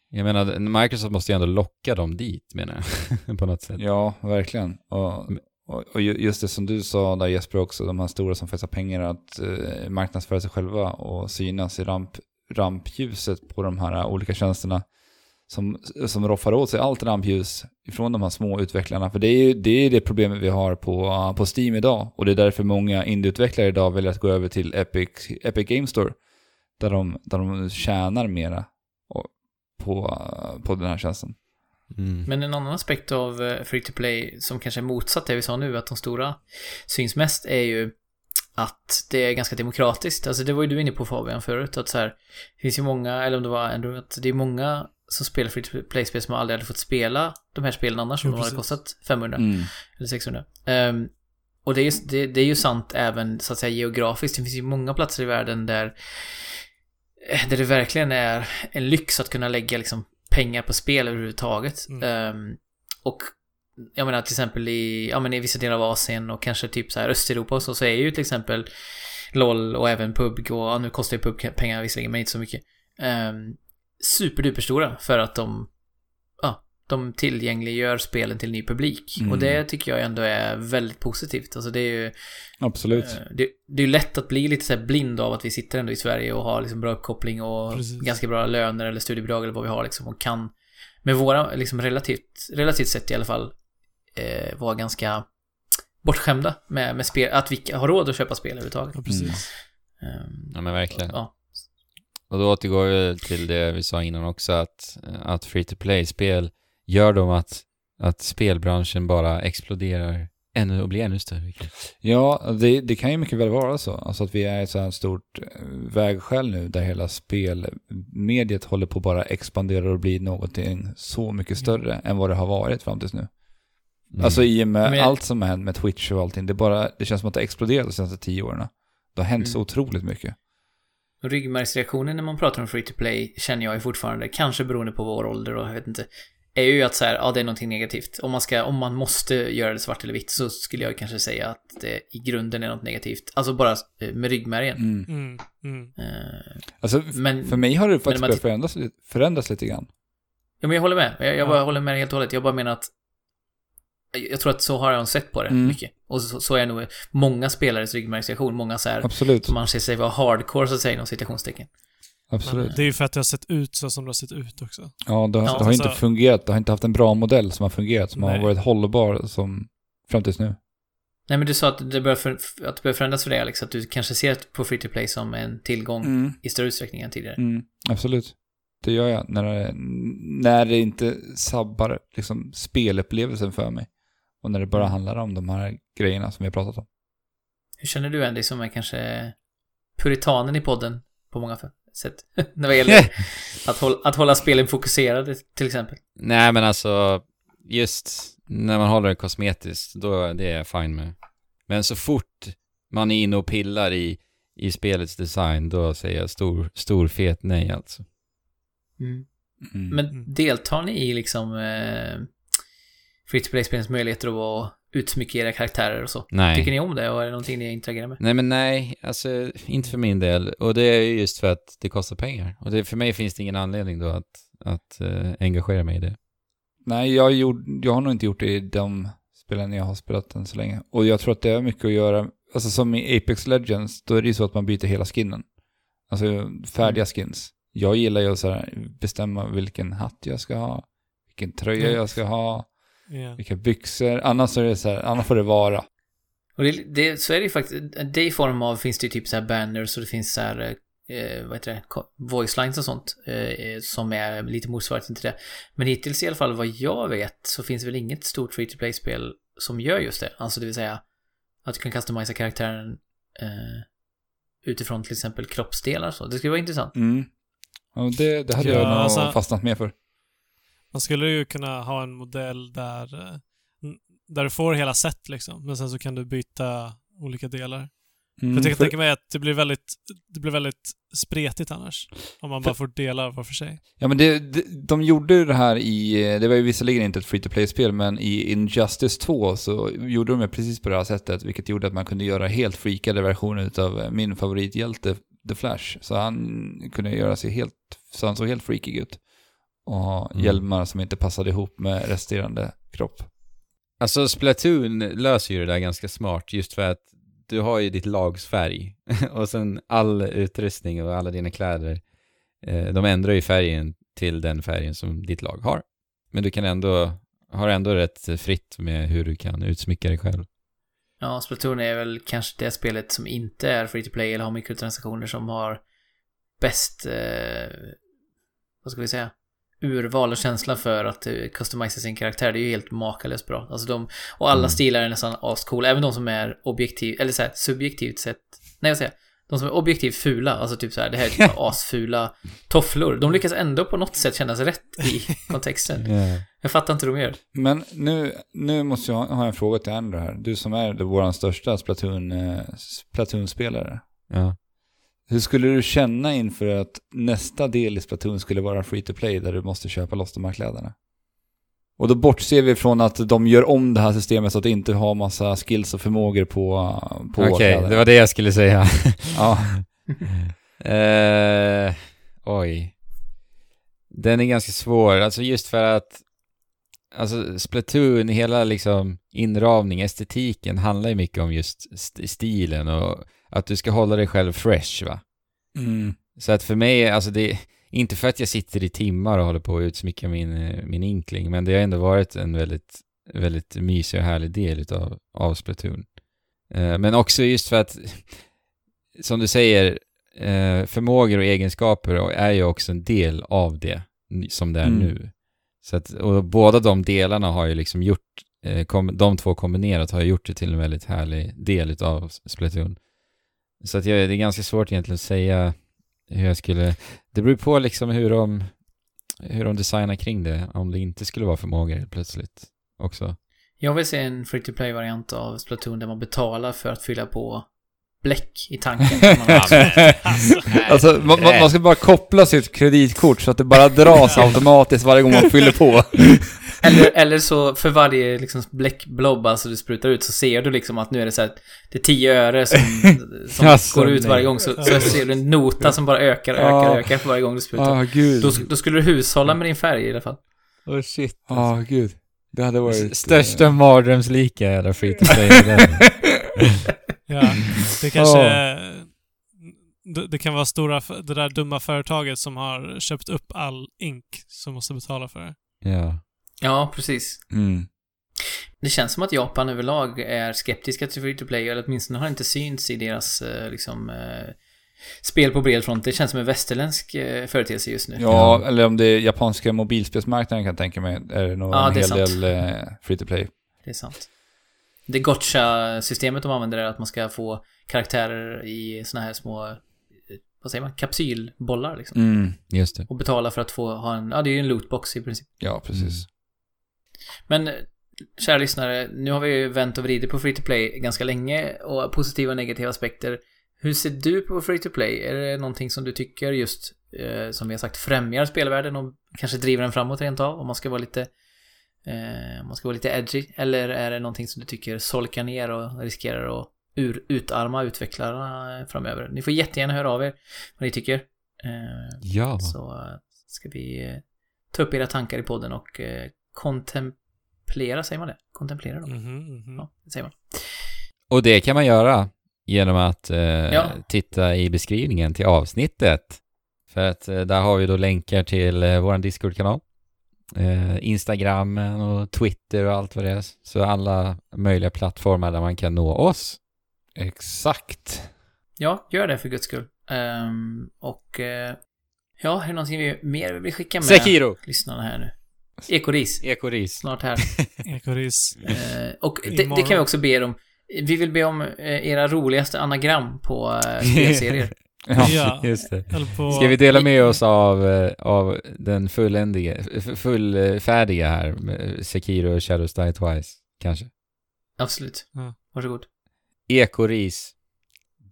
Speaker 3: Jag menar, Microsoft måste ju ändå locka dem dit menar jag. på något sätt.
Speaker 4: Ja, verkligen. Och, och, och just det som du sa där Jesper också, de här stora som faktiskt har pengar att eh, marknadsföra sig själva och synas i ramp, rampljuset på de här olika tjänsterna. som, som roffar åt sig allt rampljus ifrån de här små utvecklarna. För det är ju det, är det problemet vi har på, på Steam idag. Och det är därför många indieutvecklare idag väljer att gå över till Epic, Epic Game Store. Där de, där de tjänar mera på, på den här tjänsten.
Speaker 3: Mm.
Speaker 1: Men en annan aspekt av eh, free to play som kanske är motsatt det vi sa nu, att de stora syns mest, är ju att det är ganska demokratiskt. Alltså det var ju du inne på Fabian förut, att så här, det finns ju många, eller om det var ändå, att det är många som spelar free to play-spel som aldrig hade fått spela de här spelen annars, om
Speaker 2: Jo,
Speaker 1: de hade kostat 500
Speaker 4: Mm.
Speaker 1: eller 600. Ehm, och det är, ju, det, det är ju sant även så att säga geografiskt. Det finns ju många platser i världen där, eh, där det verkligen är en lyx att kunna lägga liksom pengar på spel överhuvudtaget.
Speaker 2: Mm.
Speaker 1: Ehm, och jag menar till exempel i, ja, men i vissa delar av Asien och kanske typ så här Östeuropa och så, så är ju till exempel LOL och även PUBG och ja, nu kostar ju PUBG pengar visserligen men inte så mycket. Um, superduperstora för att de, de tillgängliggör spelen till ny publik.
Speaker 4: Mm.
Speaker 1: Och det tycker jag ändå är väldigt positivt. Alltså det är ju,
Speaker 4: Absolut.
Speaker 1: eh, det, det är ju lätt att bli lite så här blind av att vi sitter ändå i Sverige och har liksom bra uppkoppling och
Speaker 2: Precis.
Speaker 1: ganska bra löner eller studiebidrag eller vad vi har liksom och kan med våra, liksom relativt, relativt sett i alla fall, eh, vara ganska bortskämda med, med spel, att vi har råd att köpa spel överhuvudtaget.
Speaker 2: Ja, precis.
Speaker 1: Ehm,
Speaker 3: Ja men verkligen.
Speaker 1: ja.
Speaker 3: Och då återgår vi till det vi sa innan också att, att free to play-spel gör dem att, att spelbranschen bara exploderar ännu och blir ännu större.
Speaker 4: Ja, det, det kan ju mycket väl vara så. Alltså att vi är i ett så här stort eh, vägskäl nu där hela spelmediet håller på att bara expandera och bli någonting så mycket större än vad det har varit fram tills nu.
Speaker 3: Mm.
Speaker 4: Alltså i och med
Speaker 1: Men-
Speaker 4: allt som har hänt med Twitch och allting, det, bara, det känns som att det har exploderat de senaste tio åren. Det har hänt så
Speaker 1: Mm.
Speaker 4: otroligt mycket.
Speaker 1: Ryggmärgsreaktionen när man pratar om free to play känner jag ju fortfarande, kanske beroende på vår ålder och jag vet inte, är ju att så här, ja det är någonting negativt. Om man ska, om man måste göra det svart eller vitt så skulle jag kanske säga att det i grunden är något negativt. Alltså bara eh, med ryggmärgen.
Speaker 4: Mm.
Speaker 2: Mm, mm.
Speaker 1: Eh,
Speaker 4: Alltså,
Speaker 1: Men-
Speaker 4: för mig har det faktiskt
Speaker 1: man
Speaker 4: börjat förändras, lite- förändras lite grann.
Speaker 1: Ja, men jag håller med. Jag, jag bara
Speaker 2: Ja.
Speaker 1: håller med helt och hållet. Jag bara menar att jag tror att så har jag sett på det
Speaker 4: Mm.
Speaker 1: mycket. Och så, så är nog många spelares ryggmärgsreaktion. Många så här,
Speaker 4: Absolut.
Speaker 1: som anser sig vara hardcore så att säga inom citationstecken.
Speaker 4: Absolut.
Speaker 2: Det är ju för att det har sett ut så som det har sett ut också.
Speaker 4: Ja, det, har-
Speaker 1: Ja,
Speaker 4: det har inte fungerat. Det har inte haft en bra modell som har fungerat, som har
Speaker 2: Nej.
Speaker 4: varit hållbar som fram tills nu.
Speaker 1: Nej, men du sa att det börjar, för, att det börjar förändras för dig Alex. Att du kanske ser på free to play som en tillgång
Speaker 4: Mm.
Speaker 1: i större utsträckning än tidigare.
Speaker 4: Mm, absolut. Det gör jag när det, när det inte sabbar liksom, spelupplevelsen för mig. Och när det bara handlar om de här grejerna som vi har pratat om.
Speaker 1: Hur känner du Andy som är kanske puritanen i podden på många sätt? När det gäller att, hålla, att hålla spelen fokuserade till exempel.
Speaker 3: Nej men alltså, just när man håller det kosmetiskt, då det är jag fine med. Men så fort man är inne och pillar i, i spelets design, då säger jag stor, stor fet nej alltså.
Speaker 1: Mm.
Speaker 4: Mm.
Speaker 1: Men deltar ni i liksom eh, free to play-spelens möjligheter att utsmycka era karaktärer och så?
Speaker 3: Nej.
Speaker 1: Tycker ni om det och är det någonting ni interagerar med?
Speaker 3: Nej men nej, alltså inte för min del. Och det är ju just för att det kostar pengar. Och det, för mig finns det ingen anledning då att, att eh, engagera mig i det.
Speaker 4: Nej, jag, gjorde, jag har nog inte gjort det i de spelen jag har spelat än så länge. Och jag tror att det har mycket att göra, alltså som i Apex Legends, då är det ju så att man byter hela skinnen. Alltså färdiga skins. Jag gillar ju att så här, bestämma vilken hatt jag ska ha, vilken tröja
Speaker 2: Mm.
Speaker 4: jag ska ha,
Speaker 2: Ja.
Speaker 4: vilka byxor. Annars är det så här, annars får det vara.
Speaker 1: Och det, det, så är det ju faktiskt, det i form av finns det ju typ så här banners och det finns så här, eh, vad heter det, voice lines och sånt eh, som är lite motsvarigheten till det. Men hittills i alla fall vad jag vet så finns det väl inget stort free to play-spel som gör just det. Alltså det vill säga att du kan customisa karaktären eh, utifrån till exempel kroppsdelar och så. Det skulle vara intressant.
Speaker 4: Mm. Och det, det hade
Speaker 2: Ja,
Speaker 4: jag nog
Speaker 2: alltså-
Speaker 4: fastnat med för.
Speaker 2: Man skulle ju kunna ha en modell där, eh, där du får hela set liksom, men sen så kan du byta olika delar.
Speaker 4: Mm,
Speaker 2: För jag kan
Speaker 4: för-
Speaker 2: tänka mig att det blir väldigt, det blir väldigt spretigt annars. Om man bara får delar var för sig.
Speaker 4: Ja men det, det, de gjorde ju det här i, det var ju visserligen inte ett free to play-spel, men i Injustice 2 så gjorde de det precis på det här sättet, vilket gjorde att man kunde göra helt freakade versioner utav min favorithjälte, The Flash. Så han kunde göra sig helt, så han såg helt freakig ut. Och ha
Speaker 3: Mm.
Speaker 4: hjälmar som inte passade ihop med resterande kropp.
Speaker 3: Alltså Splatoon löser ju det där ganska smart just för att du har ju ditt lags färg och sen all utrustning och alla dina kläder eh, de ändrar ju färgen till den färgen som ditt lag har. Men du kan ändå, har ändå rätt fritt med hur du kan utsmycka dig själv.
Speaker 1: Ja, Splatoon är väl kanske det spelet som inte är free to play eller har mikrotransaktioner som har bäst, eh, vad ska vi säga, urval och känsla för att uh, customisa sin karaktär. Det är ju helt makalöst bra. Alltså de, och alla
Speaker 3: Mm.
Speaker 1: stilar är nästan ascoola. Även de som är objektivt, eller så här, subjektivt sett, nej jag säger, de som är objektivt fula, alltså typ så här, det här är typ asfula tofflor. De lyckas ändå på något sätt kännas rätt i kontexten. Jag fattar inte hur de gör.
Speaker 4: Men nu, nu måste jag ha ha en fråga till Andrew här. Du som är vår största Splatoon, eh, Splatoon-spelare.
Speaker 3: Ja.
Speaker 4: Hur skulle du känna inför att nästa del i Splatoon skulle vara free to play där du måste köpa loss de här kläderna? Och då bortser vi från att de gör om det här systemet så att det inte har massa skills och förmågor på, på
Speaker 3: Okej,
Speaker 4: kläderna.
Speaker 3: det var det jag skulle säga.
Speaker 4: Ja.
Speaker 3: Eh, oj. Den är ganska svår, alltså just för att Alltså Splatoon, hela liksom inramning, estetiken handlar ju mycket om just st- stilen och att du ska hålla dig själv fresh va.
Speaker 4: Mm.
Speaker 3: Så att för mig, alltså det inte för att jag sitter i timmar och håller på att utsmycka min, eh, min inkling, men det har ändå varit en väldigt, väldigt mysig och härlig del utav, av Splatoon. Eh, men också just för att, som du säger, eh, förmågor och egenskaper är ju också en del av det som det är
Speaker 4: Mm.
Speaker 3: nu. Så att, och båda de delarna har ju liksom gjort, eh, kom, de två kombinerat har gjort det till en väldigt härlig del utav Splatoon. Så att jag, det är ganska svårt egentligen att säga hur jag skulle... Det beror på liksom hur de, hur de designar kring det, om det inte skulle vara förmågor helt plötsligt också.
Speaker 1: Jag vill se en free to play-variant av Splatoon där man betalar för att fylla på bläck i tanken. som man har.
Speaker 4: Alltså, man, man ska bara koppla sitt kreditkort så att det bara dras automatiskt varje gång man fyller på.
Speaker 1: eller, eller så för varje liksom bläckblob alltså du sprutar ut så ser du liksom att nu är det så här, det är 10 öre som, som
Speaker 3: Alltså,
Speaker 1: går ut
Speaker 3: nej.
Speaker 1: varje gång. Så, så ser du en nota som bara ökar, ökar,
Speaker 4: Ja.
Speaker 1: ökar för varje gång du sprutar.
Speaker 4: Ah, gud.
Speaker 1: Då, då skulle du hushålla med din färg i alla fall.
Speaker 3: Oh shit.
Speaker 4: Ah, gud. Det hade varit...
Speaker 3: Största
Speaker 4: eh,
Speaker 3: mardrömslika jävla free to play.
Speaker 2: Ja, det kanske... Det, det kan vara stora, det där dumma företaget som har köpt upp all ink som måste betala för det.
Speaker 3: ja.
Speaker 1: Ja, precis.
Speaker 4: Mm.
Speaker 1: Det känns som att Japan överlag är skeptiska till free to play, eller åtminstone har inte synts i deras eh, liksom eh, spel på bred front. Det känns som en västerländsk eh, företeelse just nu.
Speaker 4: Ja, eller om det är japanska mobilspelsmarknaden kan jag tänka mig, är det nog
Speaker 1: Ja,
Speaker 4: en hel
Speaker 1: sant.
Speaker 4: del free to play.
Speaker 1: Det är sant. Det gotcha-systemet de använder är att man ska få karaktärer i såna här små, eh, vad säger man, kapsylbollar liksom.
Speaker 4: Mm.
Speaker 3: Just det.
Speaker 1: Och betala för att få ha en, ja det är ju en lootbox i princip.
Speaker 4: Ja, precis.
Speaker 1: Men kära lyssnare, nu har vi ju vänt och vridit på free to play ganska länge och positiva och negativa aspekter. Hur ser du på free to play? Är det någonting som du tycker just, eh, som vi har sagt, främjar spelvärlden och kanske driver den framåt rent av? Om man ska vara lite, eh, man ska vara lite edgy? Eller är det någonting som du tycker solkar ner och riskerar att ur, utarma utvecklarna framöver? Ni får jättegärna höra av er vad ni tycker. Eh,
Speaker 3: Ja.
Speaker 1: så ska vi eh, ta upp era tankar i podden och eh, kontemplera, säger man det? Kontemplera dem?
Speaker 2: Mhm, mhm.
Speaker 1: Ja, det säger man.
Speaker 3: Och det kan man göra genom att eh,
Speaker 1: Ja.
Speaker 3: titta i beskrivningen till avsnittet. För att eh, där har vi då länkar till eh, vår Discord-kanal. Eh, Instagram och Twitter och allt vad det är. Så alla möjliga plattformar där man kan nå oss.
Speaker 4: Exakt.
Speaker 1: Ja, gör det för guds skull. Ehm, och eh, ja, är det någonting vi mer vill skicka med
Speaker 3: Sekiro!
Speaker 1: lyssnarna här nu? Ekoris,
Speaker 3: Ekoris.
Speaker 1: snart här.
Speaker 2: Ekoris.
Speaker 1: Eh, och det, det kan vi också be er om. Vi vill be om eh, era roligaste anagram på spelserier.
Speaker 4: Ja.
Speaker 3: Just det.
Speaker 2: På...
Speaker 3: Ska vi dela med oss av, eh, av den fulländiga, fullfärdiga här Sekiro och Shadows Die Twice, kanske?
Speaker 1: Absolut.
Speaker 2: Ja.
Speaker 1: Varsågod.
Speaker 3: Ekoris.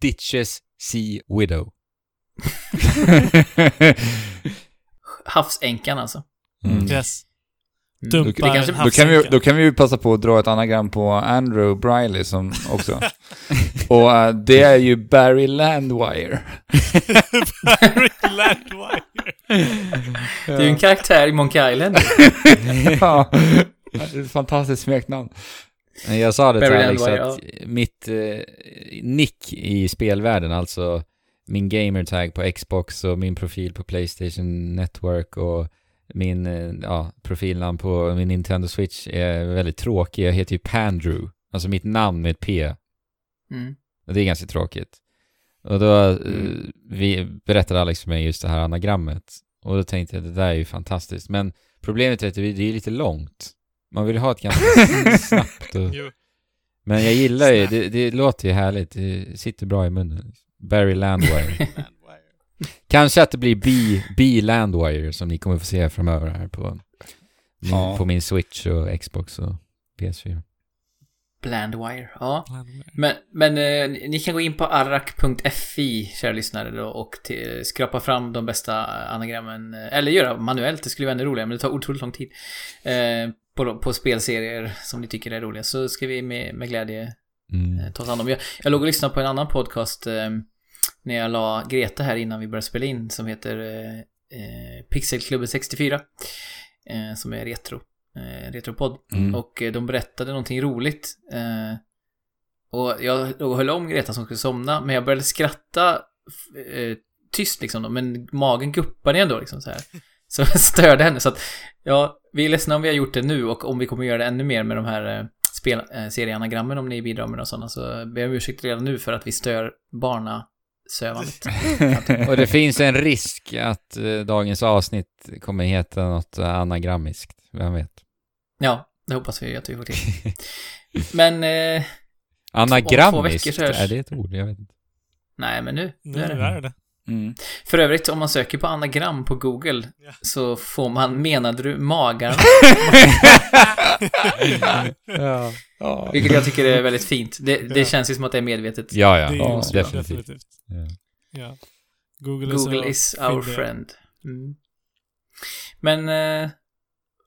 Speaker 3: Ditches Sea Widow.
Speaker 1: Havsänkan alltså.
Speaker 4: Mm.
Speaker 2: Yes.
Speaker 1: Mm.
Speaker 2: Dumpar
Speaker 1: Det kanske-
Speaker 4: Då kan, vi, då kan vi ju passa på att dra ett anagram på Andrew Briley som också. Och eh, det är ju Barry Landwire.
Speaker 2: Barry Landwire.
Speaker 1: Det är ju en karaktär i Monkey Island.
Speaker 4: ja. Det är ett fantastiskt smeknamn.
Speaker 3: Jag sa det till Alex
Speaker 1: Landwire,
Speaker 3: att mitt eh, nick i spelvärlden, alltså min gamertag på Xbox och min profil på Playstation Network och min eh, ja, profilnamn på min Nintendo Switch är väldigt tråkig. Jag heter ju Pandrew, alltså mitt namn med ett P.
Speaker 1: Mm.
Speaker 3: Och det är ganska tråkigt. Och då eh,
Speaker 4: Mm.
Speaker 3: vi berättade Alex för mig just det här anagrammet. Och då tänkte jag, det där är ju fantastiskt. Men problemet är att det är lite långt. Man vill ha ett ganska snabbt och... Men jag gillar ju, det, det låter ju härligt. Det sitter bra i munnen. Barry Landwire. Kanske att det blir B, B Landwire som ni kommer få se framöver här på, min,
Speaker 4: Ja.
Speaker 3: på min Switch och Xbox och PS4.
Speaker 1: Blandwire, ja. Men, men eh, ni- kan gå in på arrak.fi, kära lyssnare då, och till, skrapa fram de bästa anagrammen. eh, Eller göra manuellt, det skulle vara ännu roligare, men det tar otroligt lång tid. Eh, på, på spelserier som ni tycker är roliga, så ska vi med, med glädje
Speaker 3: Mm.
Speaker 1: eh, ta oss hand om. Jag, jag låg och lyssnade på en annan podcast eh, när jag la Greta här innan vi började spela in, som heter eh, eh, Pixelklubben 64. Eh, som är retro. Eh, retropodd.
Speaker 3: Mm.
Speaker 1: Och eh, de berättade någonting roligt. Eh, och jag och höll om Greta som skulle somna, men jag började skratta tyst liksom, då, men magen guppade ändå liksom så här. Så jag störde henne, så att ja, vi är ledsna om vi har gjort det nu och om vi kommer göra det ännu mer med de här spel, serieanagrammen om ni bidrar med sådana så ber jag om ursäkt redan nu för att vi stör barnasövandet.
Speaker 3: Och det finns en risk att eh, dagens avsnitt kommer heta något eh, anagrammiskt. Vem vet?
Speaker 1: Ja, det hoppas vi att vi får till. Men, eh,
Speaker 3: Anagrammiskt, är det ett ord? Jag vet inte.
Speaker 1: nej men nu, nu
Speaker 2: Nu
Speaker 1: är det.
Speaker 2: är det.
Speaker 4: Mm.
Speaker 1: För övrigt, om man söker på anagram på Google
Speaker 2: Ja.
Speaker 1: så får man menade du magar?
Speaker 3: ja.
Speaker 4: Ja.
Speaker 1: Vilket jag tycker är väldigt fint. Det, det
Speaker 2: Ja.
Speaker 1: känns ju som att det är medvetet.
Speaker 3: Ja, ja.
Speaker 2: Det är
Speaker 3: definitivt.
Speaker 2: definitivt.
Speaker 3: Ja.
Speaker 2: Ja. Google,
Speaker 1: Google is our
Speaker 2: fyndiga.
Speaker 1: friend. Mm. Men eh,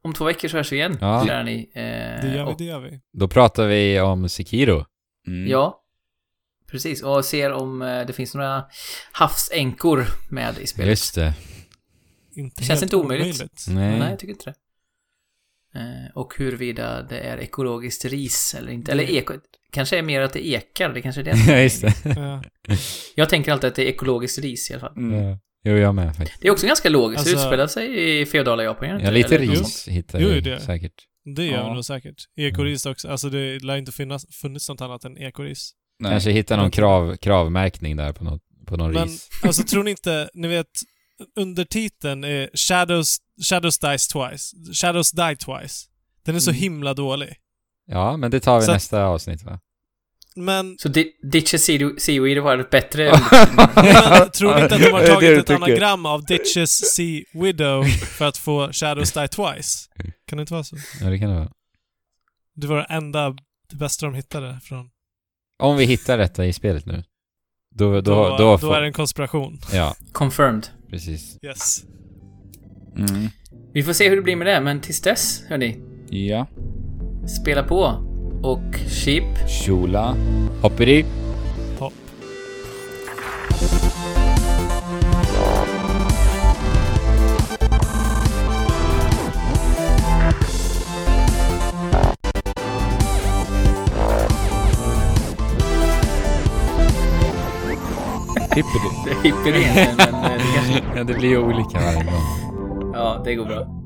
Speaker 1: om två veckor så hörs vi igen,
Speaker 3: Ja.
Speaker 1: kära ni. Eh,
Speaker 2: Det gör vi, det gör vi.
Speaker 3: Då pratar vi om Sekiro.
Speaker 4: Mm.
Speaker 1: Ja, precis. Och ser om eh, det finns några havsänkor med i spelet.
Speaker 3: Just det.
Speaker 2: Inte
Speaker 1: Det känns inte omöjligt.
Speaker 3: Nej.
Speaker 1: Nej, jag tycker inte det. Eh, och huruvida det är ekologiskt ris eller inte. Eller eko... Kanske är mer att det ekar, det kanske är det.
Speaker 3: Ja, just det.
Speaker 2: Ja.
Speaker 1: Jag tänker alltid att det är ekologiskt ris i alla fall.
Speaker 4: Mm.
Speaker 3: Ja. Jo, jag med faktiskt.
Speaker 1: Det är också ganska logiskt. det
Speaker 2: Alltså-
Speaker 1: utspelar sig i feodala Japan, det
Speaker 3: Ja, lite ris hittar vi
Speaker 2: det.
Speaker 3: säkert.
Speaker 2: Det gör
Speaker 4: Ja.
Speaker 2: nog säkert. Ekoris också. Alltså det lär inte finnas, funnits något annat än ekoris.
Speaker 4: Nej.
Speaker 3: Kanske hitta någon krav, kravmärkning där på, något, på någon
Speaker 2: Men
Speaker 3: ris.
Speaker 2: alltså tror ni inte, ni vet, undertiteln är Shadows, Shadows Dies Twice. Shadows Die Twice. Den är så
Speaker 1: Mm.
Speaker 2: himla dålig.
Speaker 3: Ja, men det tar vi
Speaker 2: Så-
Speaker 3: nästa avsnitt va?
Speaker 2: Men,
Speaker 1: Så di- Ditches Sea- Seaweed var ett bättre...
Speaker 2: men tror ni inte att de har tagit ett
Speaker 3: tycker.
Speaker 2: anagram av Ditches Sea Widow för att få Shadows Die Twice? Kan det inte vara så?
Speaker 3: Ja, det kan det vara.
Speaker 2: Det var det enda, det bästa de hittade från...
Speaker 3: Om vi hittar detta i spelet nu. Då, då,
Speaker 2: Då,
Speaker 3: då,
Speaker 2: då, är det en konspiration.
Speaker 3: Ja,
Speaker 1: Confirmed.
Speaker 3: precis.
Speaker 2: Yes.
Speaker 4: Mm.
Speaker 1: Vi får se hur det blir med det, men tills dess, hörni.
Speaker 4: Ja.
Speaker 1: Spela på. Och Sheep.
Speaker 4: Shula.
Speaker 3: Hoppidi.
Speaker 2: Hopp.
Speaker 1: Är hippie egentligen, men eh, det kanske...
Speaker 3: Ja, det blir olika varje gång.
Speaker 1: Ja, det går bra.